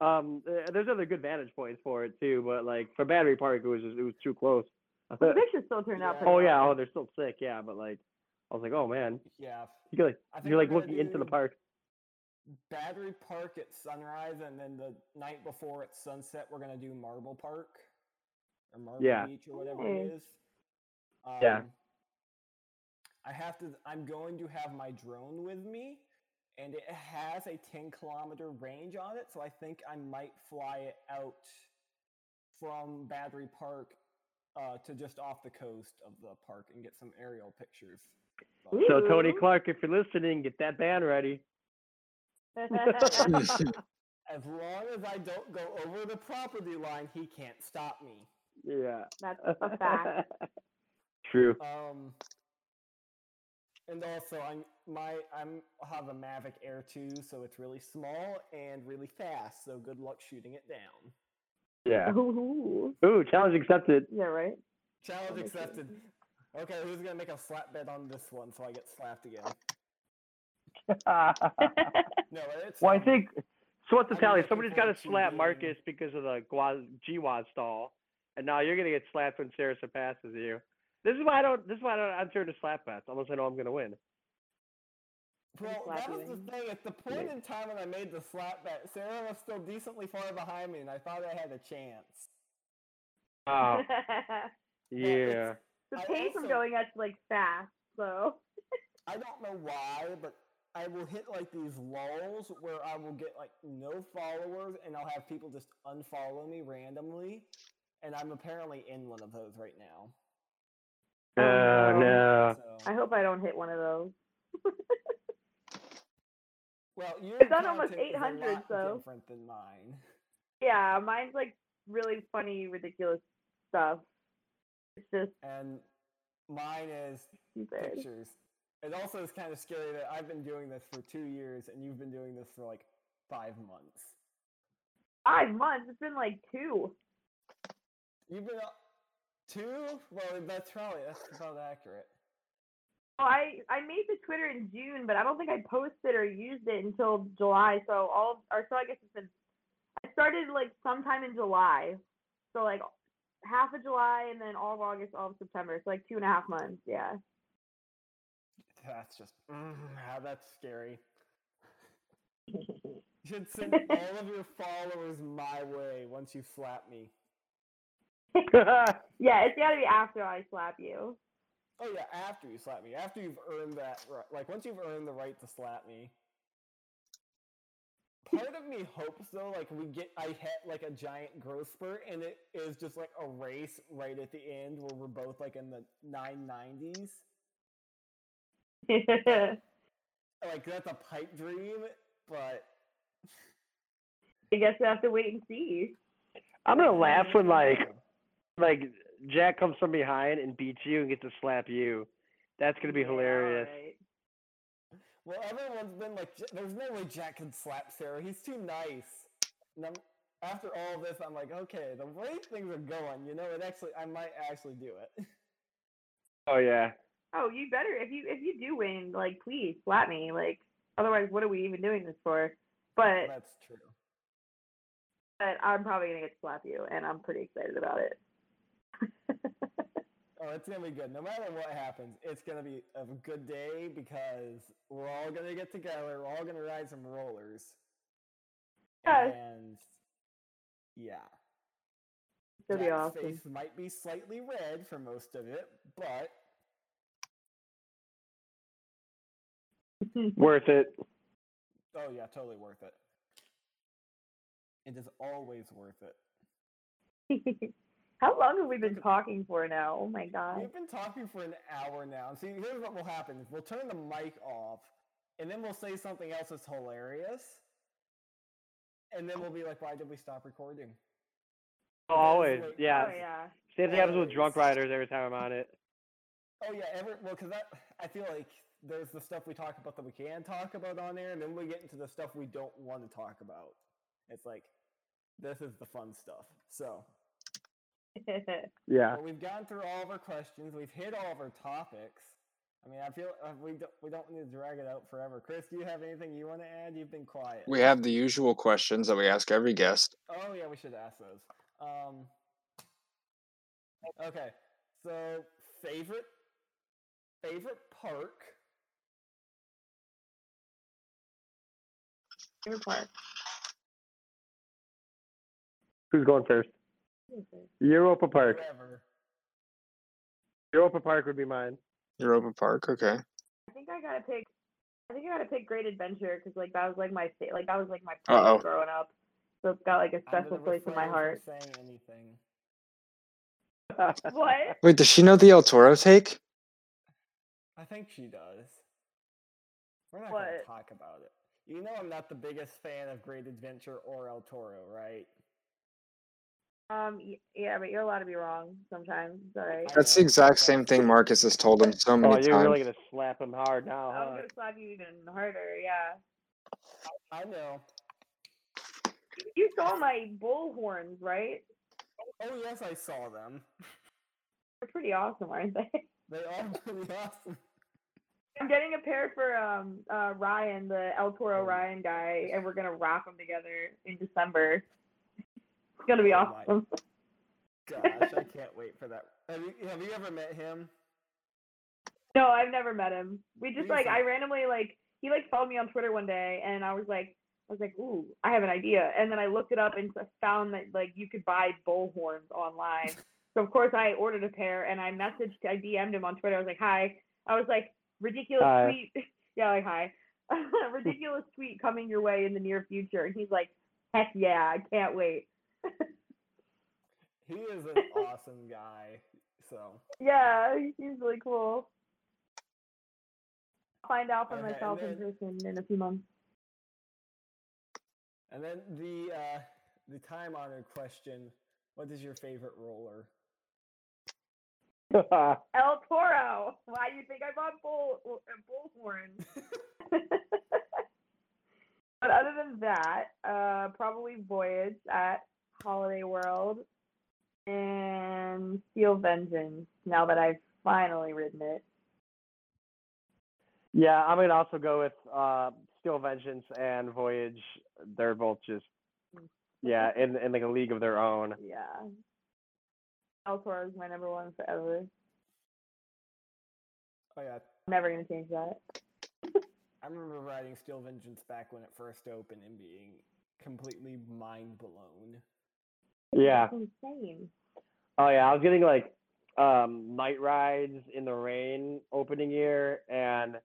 Um, uh, there's other good vantage points for it too, but like for Battery Park, it was just, it was too close. the pictures still turned out Yeah. oh yeah, oh they're still sick, yeah, but like, I was like, oh man, Yeah. you're like you're like looking into the park. Battery Park at sunrise, and then the night before at sunset, we're gonna do Marble Park or Marble Yeah. Beach or whatever Hey. it is. Um, Yeah. I have to. I'm going to have my drone with me, and it has a 10 kilometer range on it, so I think I might fly it out from Battery Park uh, to just off the coast of the park and get some aerial pictures. But- So Tony Clark, if you're listening, get that band ready. As long as I don't go over the property line, he can't stop me. Yeah. That's a fact. True. Um, And also, I'm my I'm I have a Mavic Air 2, so it's really small and really fast. So good luck shooting it down. Yeah. Ooh. Ooh, challenge accepted. Yeah, right. Challenge That sense. accepted. Okay, who's gonna make a slap bet on this one so I get slapped again? No, it's well, I think so. What's the I'm tally? looking Somebody's got to slap being- Marcus because of the Guaz GWAD stall, and now you're gonna get slapped when Sarah surpasses you. This is why I don't. This is why I don't enter into slap bets unless I know I'm gonna win. Well, that was the thing. At the point in time when I made the slap bet, Sarah was still decently far behind me, and I thought I had a chance. Oh the yeah. I pace I'm also- going at's like fast, so I don't know why, but I will hit like these lulls where I will get like no followers, and I'll have people just unfollow me randomly, and I'm apparently in one of those right now. Oh, Oh no. no. So, I hope I don't hit one of those. well, I've done almost content is a 800, so- different than mine. Yeah, mine's like really funny, ridiculous stuff. It's just and mine is stupid. pictures. It also is kind of scary that I've been doing this for two years and you've been doing this for like five months. Five months. It's been like two. You've been up two? Well, that's probably that's about accurate. Oh, I I made the Twitter in June, but I don't think I posted or used it until July. So all or so I guess it's been. I started like sometime in July, so like half of July and then all of August, all of September. So like two and a half months. Yeah. That's just mm, ah, that's scary. You should send all of your followers my way once you slap me. yeah, it's got to be after I slap you. Oh yeah, after you slap me, after you've earned that, right, like once you've earned the right to slap me. Part of me hopes though, like we get, I hit like a giant growth spurt, and it is just like a race right at the end where we're both like in the nine nineties. Like that's a pipe dream, but I guess we have to wait and see. I'm gonna laugh when like like Jack comes from behind and beats you and gets to slap you. That's gonna be Yeah, hilarious. alright. Well, everyone's been like, "There's no way Jack can slap Sarah. He's too nice." And I'm, after all this, I'm like, "Okay, the way things are going, you know, it actually, I might actually do it." Oh yeah. Oh, you better if you if you do win, like please slap me. Like otherwise, what are we even doing this for? But That's true. but I'm probably gonna get to slap you, and I'm pretty excited about it. Oh, it's gonna be good. No matter what happens, it's gonna be a good day because we're all gonna get together. We're all gonna ride some rollers. Yes. And yeah, It's gonna be awesome. face might be slightly red for most of it, but Worth it. oh yeah, totally worth it. It is always worth it. How long have we been talking for now? Oh my god. We've been talking for an hour now. See, here's what will happen: we'll turn the mic off, and then we'll say something else that's hilarious, and then we'll be like, "Why did we stop recording?" But that is Always. what- oh, Yeah. Oh yeah. Same thing happens with drunk riders every time I'm on it. Oh yeah, every well, because that I feel like there's the stuff we talk about that we can talk about on air, and then we get into the stuff we don't want to talk about. It's like this is the fun stuff. So, Yeah. well, we've gone through all of our questions. We've hit all of our topics. I mean, I feel uh, we don't we don't need to drag it out forever. Chris, do you have anything you want to add? You've been quiet. We have the usual questions that we ask every guest. Oh yeah, we should ask those. Um, okay, so favorite favorite park. Favorite park. Who's going first? Europa Park. Whatever. Europa Park would be mine. Europa Park, okay. I think I gotta pick. I think I gotta pick Great Adventure because like that was like my fa- like that was like my Uh-oh. place growing up. So it's got like a I'm special place in my heart. saying anything. What? Wait, does she know the El Toro take? I think she does. We're not What? gonna talk about it. You know I'm not the biggest fan of Great Adventure or El Toro, right? Um, y- yeah, but you're allowed to be wrong sometimes. It's all right. That's the exact same thing Marcus has told him so many times. Oh, you're times. really gonna slap him hard now, I'm huh? gonna slap you even harder. Yeah. I know. You saw my bull horns, right? Oh yes, I saw them. They're pretty awesome, aren't they? They are pretty awesome. I'm getting a pair for um uh Ryan, the El Toro Oh. Ryan guy, and we're gonna rock them together in December. It's gonna be Oh my awesome. Gosh, I can't wait for that. Have you, have you ever met him? No, I've never met him. We just like I randomly like he like followed me on Twitter one day, and I was like I was like, ooh, I have an idea, and then I looked it up and s- found that like you could buy bull horns online. So of course I ordered a pair, and I messaged, I DM'd him on Twitter. I was like, hi. I was like, ridiculous Hi. tweet. yeah, like hi. ridiculous tweet coming your way in the near future, and he's like, heck yeah, I can't wait. He is an awesome guy. So Yeah, he's really cool. I'll find out for and myself in person in a few months. And then the uh, the time honored question: What is your favorite roller? El Toro. Why do you think I bought bull uh, bullhorn? but other than that, uh, probably Voyage at Holiday World and Steel Vengeance. Now that I've finally ridden it. yeah, I'm gonna also go with uh, Steel Vengeance and Voyage. They're both just yeah, in in like a league of their own. Yeah. El Toro is my number one forever. Oh yeah, Never gonna change that. I remember riding Steel Vengeance back when it first opened and being completely mind blown. Yeah. That's insane. Oh yeah, I was getting like um night rides in the rain opening year and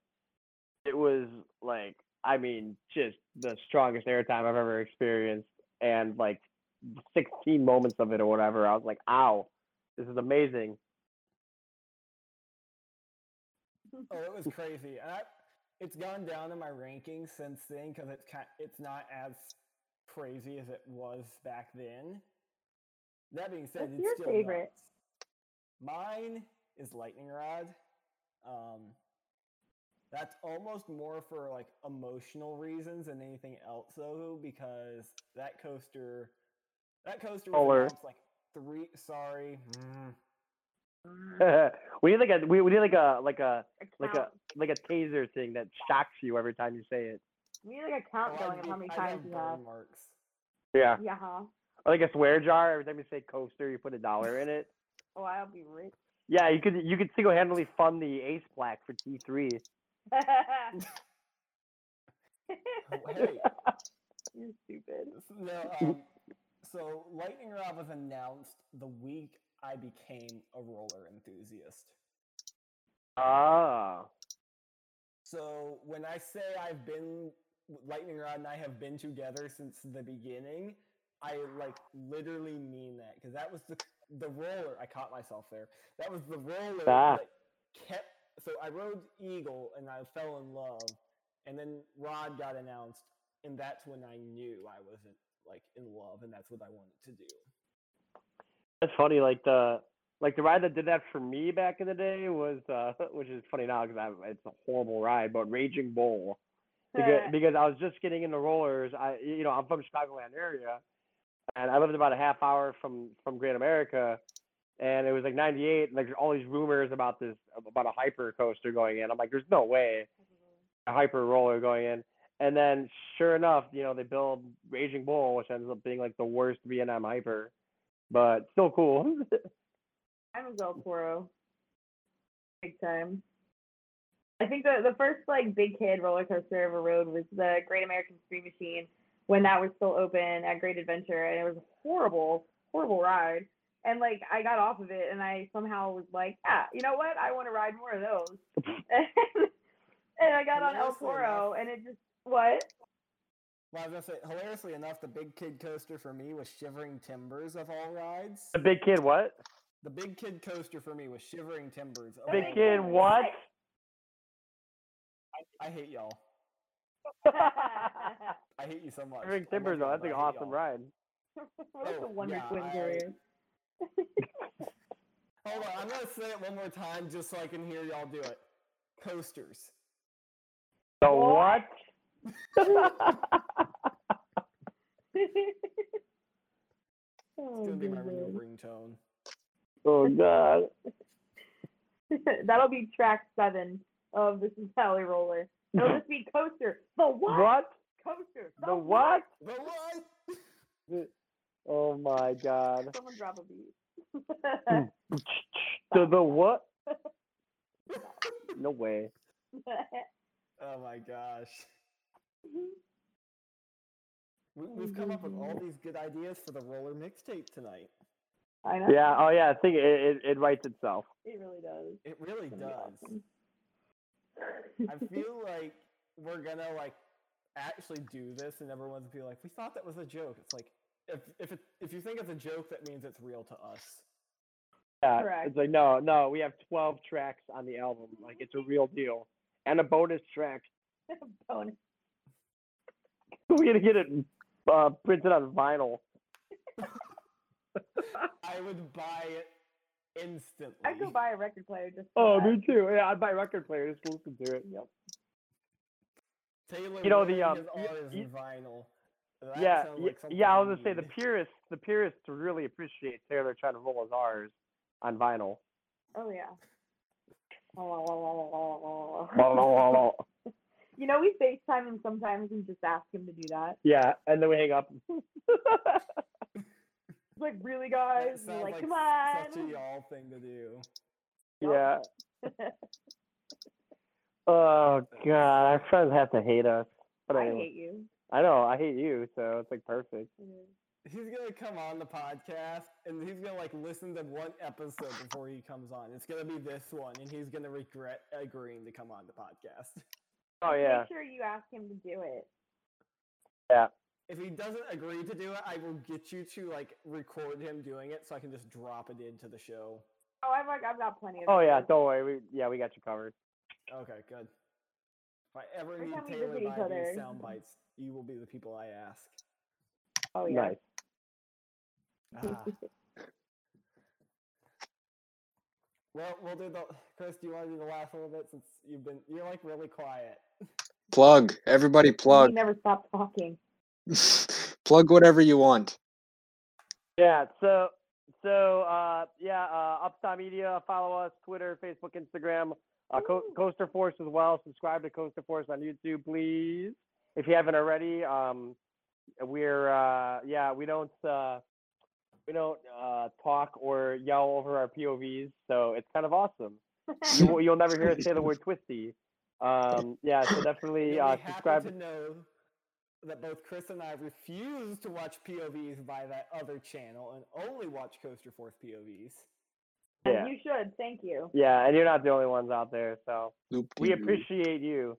it was like I mean just the strongest airtime I've ever experienced and like 16 moments of it or whatever I was like ow this is amazing Oh, it was crazy. I, it's gone down in my rankings since then because it's kind, it's not as crazy as it was back then. That being said, What's it's your still favorite? nuts. Mine is Lightning Rod. Um, that's almost more for like emotional reasons than anything else, though, because that coaster, that coaster was Roller. announced like three. Sorry, mm, we need like a we, we need like a like a like a like a taser thing that shocks you every time you say it We need like a count going of how many I times you have. marks. yeah Yeah, huh? or like a swear jar every time you say coaster you put a dollar in it Oh, I'll be rich. yeah you could you could single-handedly fund the ace plaque for T3 hey. You're stupid. No, um, so Lightning Rod was announced the week I became a roller enthusiast. ah So when I say I've been Lightning Rod and I have been together since the beginning, I like literally mean that because that was the the roller. I caught myself there. That was the roller Ah. that kept. So I rode Eagle and I fell in love, and then Rod got announced, and that's when I knew I wasn't like in love, and that's what I wanted to do. That's funny. Like the like the ride that did that for me back in the day was, uh, which is funny now because it's a horrible ride, but Raging Bull. Because, because I was just getting into rollers. I you know I'm from Chicagoland area, and I lived about a half hour from from Great America, and it was like '98. And Like all these rumors about this about a hyper coaster going in. I'm like, there's no way a hyper roller going in. And then sure enough, you know they build Raging Bull, which ends up being like the worst B&M hyper, but still cool. Mine was El Toro. Big time. I think the the first like big kid roller coaster I ever rode was the Great American Scream Machine when that was still open at Great Adventure, and it was a horrible, horrible ride. And like I got off of it, and I somehow was like, yeah, you know what? I want to ride more of those. and I got on El Hilariously Toro, enough- and it just what? Well, I was gonna say, hilariously enough, the big kid coaster for me was Shivering Timbers of all rides. the big kid, what? The big kid coaster for me was Shivering Timbers. Of Big all kid, rides. what? I, I hate y'all. I hate you so much. Big I Timbers, love though. That's an awesome y'all. ride. What's Oh, the Wonder yeah, Twins I... Hold on, I'm gonna say it one more time just so I can hear y'all do it. Coasters. The What? It's oh, gonna be my real oh, ringtone. oh god. That'll be track seven of This Is Valley Roller. It'll just be coaster. The what? What? Coaster. The what? The what? Oh my god. Someone drop a beat. The the what? No way. Oh my gosh. We, we've come up with all mm-hmm. these good ideas for the roller mixtape tonight. I know. Yeah. Oh yeah. I think it it, it writes itself. It really does. It really It's gonna be does. awesome. I feel like we're gonna like actually do this, and everyone's gonna be like, "We thought that was a joke." It's like if if it, if you think it's a joke, that means it's real to us. Yeah. Correct. It's like no, no. We have twelve tracks on the album. Like it's a real deal, and a bonus track. Bonus. We're gonna get it uh, printed on vinyl. I would buy it instantly. I'd go buy a record player just. Oh, for me too. Yeah, I'd buy record players. Listen to it. Yep. Taylor You know, the, um, his y- ours vinyl. That yeah, like yeah. I we was gonna say the need. purists, the purists really appreciate Taylor trying to roll his R's on vinyl. Oh yeah. yeah, you know, we FaceTime him sometimes and just ask him to do that. Yeah, and then we hang up. Like, really, guys? sounds We're like, come on. Such a y'all thing to do. yeah. Oh God, our friends have to hate us. But I anyway, hate you. I know I hate you, so it's like perfect. Mm-hmm. He's gonna come on the podcast and he's gonna like listen to one episode before he comes on. It's gonna be this one, and he's gonna regret agreeing to come on the podcast. Oh yeah, Make sure you ask him to do it. yeah. If he doesn't agree to do it, I will get you to like record him doing it, so I can just drop it into the show. Oh, I've like, I've got plenty of. Oh yeah, don't worry. We yeah, we got you covered. Okay, good. If I ever Every need time we Taylor visit each by these other. sound bites, you will be the people I ask. Oh yeah. Nice. Ah. well, we'll do the. Chris, do you want to do the last little bit since you've been you're like really quiet. Plug. Everybody He plug. never stop talking. plug whatever you want. Yeah. So so uh yeah, uh Upside Media, follow us, Twitter, Facebook, Instagram, uh Co- Coaster Force as well. Subscribe to Coaster Force on YouTube, please. If you haven't already. Um we're uh yeah, we don't uh we don't uh talk or yell over our POVs, so it's kind of awesome. You, will- you'll never hear us say the word twisty. Um yeah, so definitely uh subscribe to know that both Chris and I refuse to watch POVs by that other channel and only watch Coaster Force POVs. And Yeah. you should. Thank you. Yeah, and you're not the only ones out there, so we Loop-de-doo. appreciate you.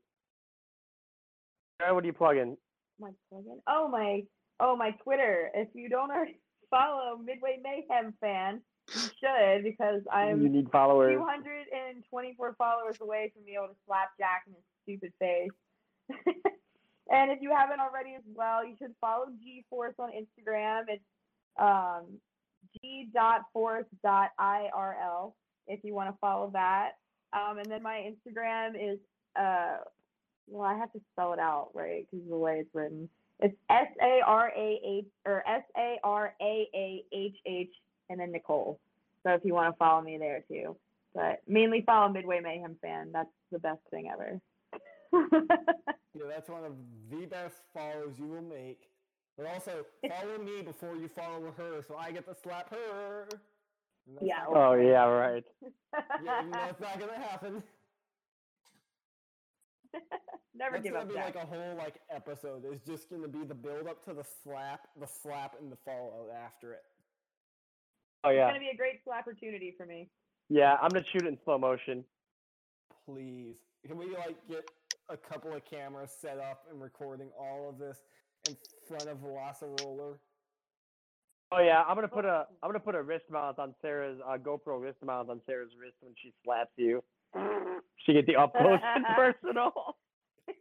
Sarah, what are you plugging? My plugin. Oh my. Oh my Twitter. If you don't already follow Midway Mayhem fan, you should because I'm you need followers. 224 followers away from being able to slap Jack in his stupid face. and if you haven't already as well, you should follow G Force on Instagram. It's um, g.force.irl if you want to follow that. Um, and then my Instagram is, uh, well, I have to spell it out, right? Because the way it's written. It's S A R A H or S A R A A H H and then Nicole. So if you want to follow me there too. But mainly follow Midway Mayhem fan. That's the best thing ever. Yeah, that's one of the best follows you will make. But also follow me before you follow her, so I get to slap her. Yeah, Oh happen. yeah, right. Yeah, even though it's not gonna happen. Never That's give gonna up, be Jack. like a whole like episode. It's just gonna be the build up to the slap, the slap, and the fallout after it. Oh yeah. It's gonna be a great slap opportunity for me. yeah. I'm gonna shoot it in slow motion. Please, can we like get a couple of cameras set up and recording all of this in front of Velociroller? Oh yeah, I'm gonna put a I'm gonna put a wrist mount on Sarah's uh, GoPro wrist mount on Sarah's wrist when she slaps you. She get the up close and personal.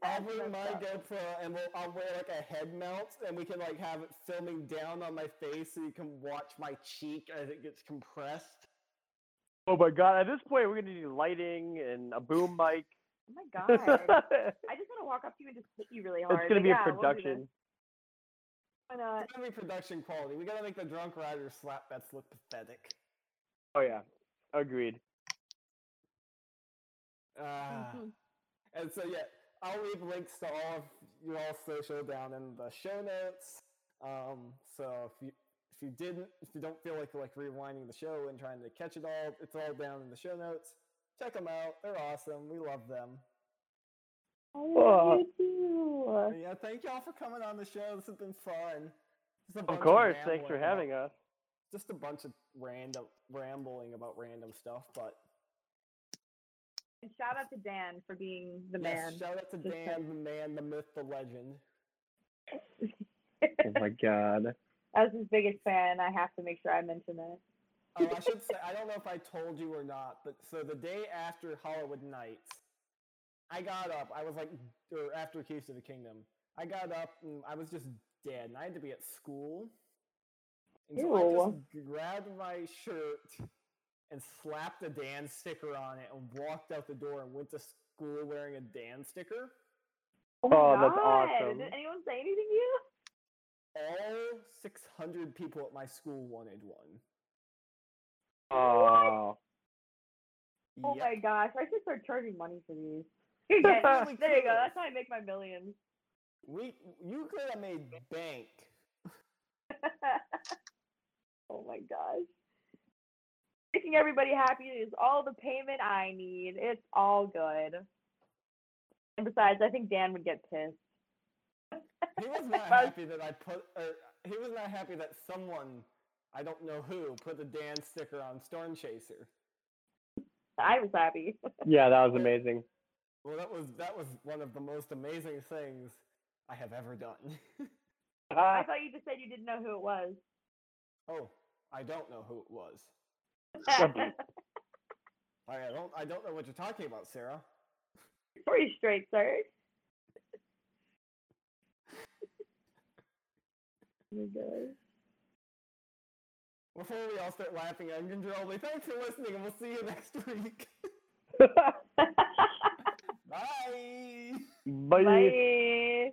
I'll bring my. GoPro and we'll, I'll wear like a head mount and we can like have it filming down on my face so you can watch my cheek as it gets compressed. Oh my god! At this point, we're gonna need lighting and a boom mic. Oh my god. I just want to walk up to you and just hit you really hard. it's gonna but be yeah, a we'll production. Why not? It's gonna be production quality. We gotta make the drunk rider slap bets look pathetic. Oh yeah, agreed. Mhm. And so yeah, I'll leave links to all of your all social down in the show notes. Um, so if you if you didn't if you don't feel like like rewinding the show and trying to catch it all, it's all down in the show notes. Check them out. They're awesome. We love them. I love you too. yeah, thank y'all for coming on the show. This has been fun. Just a Of course. Thanks for having about- us. Just a bunch of random rambling about random stuff, but And shout out to Dan for being the yes, man. shout out to Dan, the man, the myth, the legend. Oh my god. As his biggest fan, I have to make sure I mention that. Oh, I should say, I don't know if I told you or not, but so the day after Hollywood Nights, I got up. I was like, or after Keys to the Kingdom, I got up and I was just dead, and I had to be at school. And so I just grabbed my shirt and slapped a Dan sticker on it and walked out the door and went to school wearing a Dan sticker. Oh, my Oh, that's awesome. Did anyone say anything to you? All 600 people at my school wanted one. Oh. Oh Yep. my gosh, I should start charging money for these. Yeah, Really there you go. That's how I make my millions. We, you could have made bank. oh my gosh. Making everybody happy is all the payment I need. It's all good. And besides, I think Dan would get pissed. He was not If I was- happy that I put, or he was not happy that someone, I don't know who, put the Dan sticker on Storm Chaser. I was happy. Yeah, that was amazing. Well, that was that was one of the most amazing things I have ever done. I ah. thought you just said you didn't know who it was. oh, I don't know who it was. I I don't I don't know what you're talking about, Sarah. Pretty straight, sir. Oh my gosh. Before we all start laughing uncontrollably, thanks for listening, and we'll see you next week. Bye. Bye. Bye.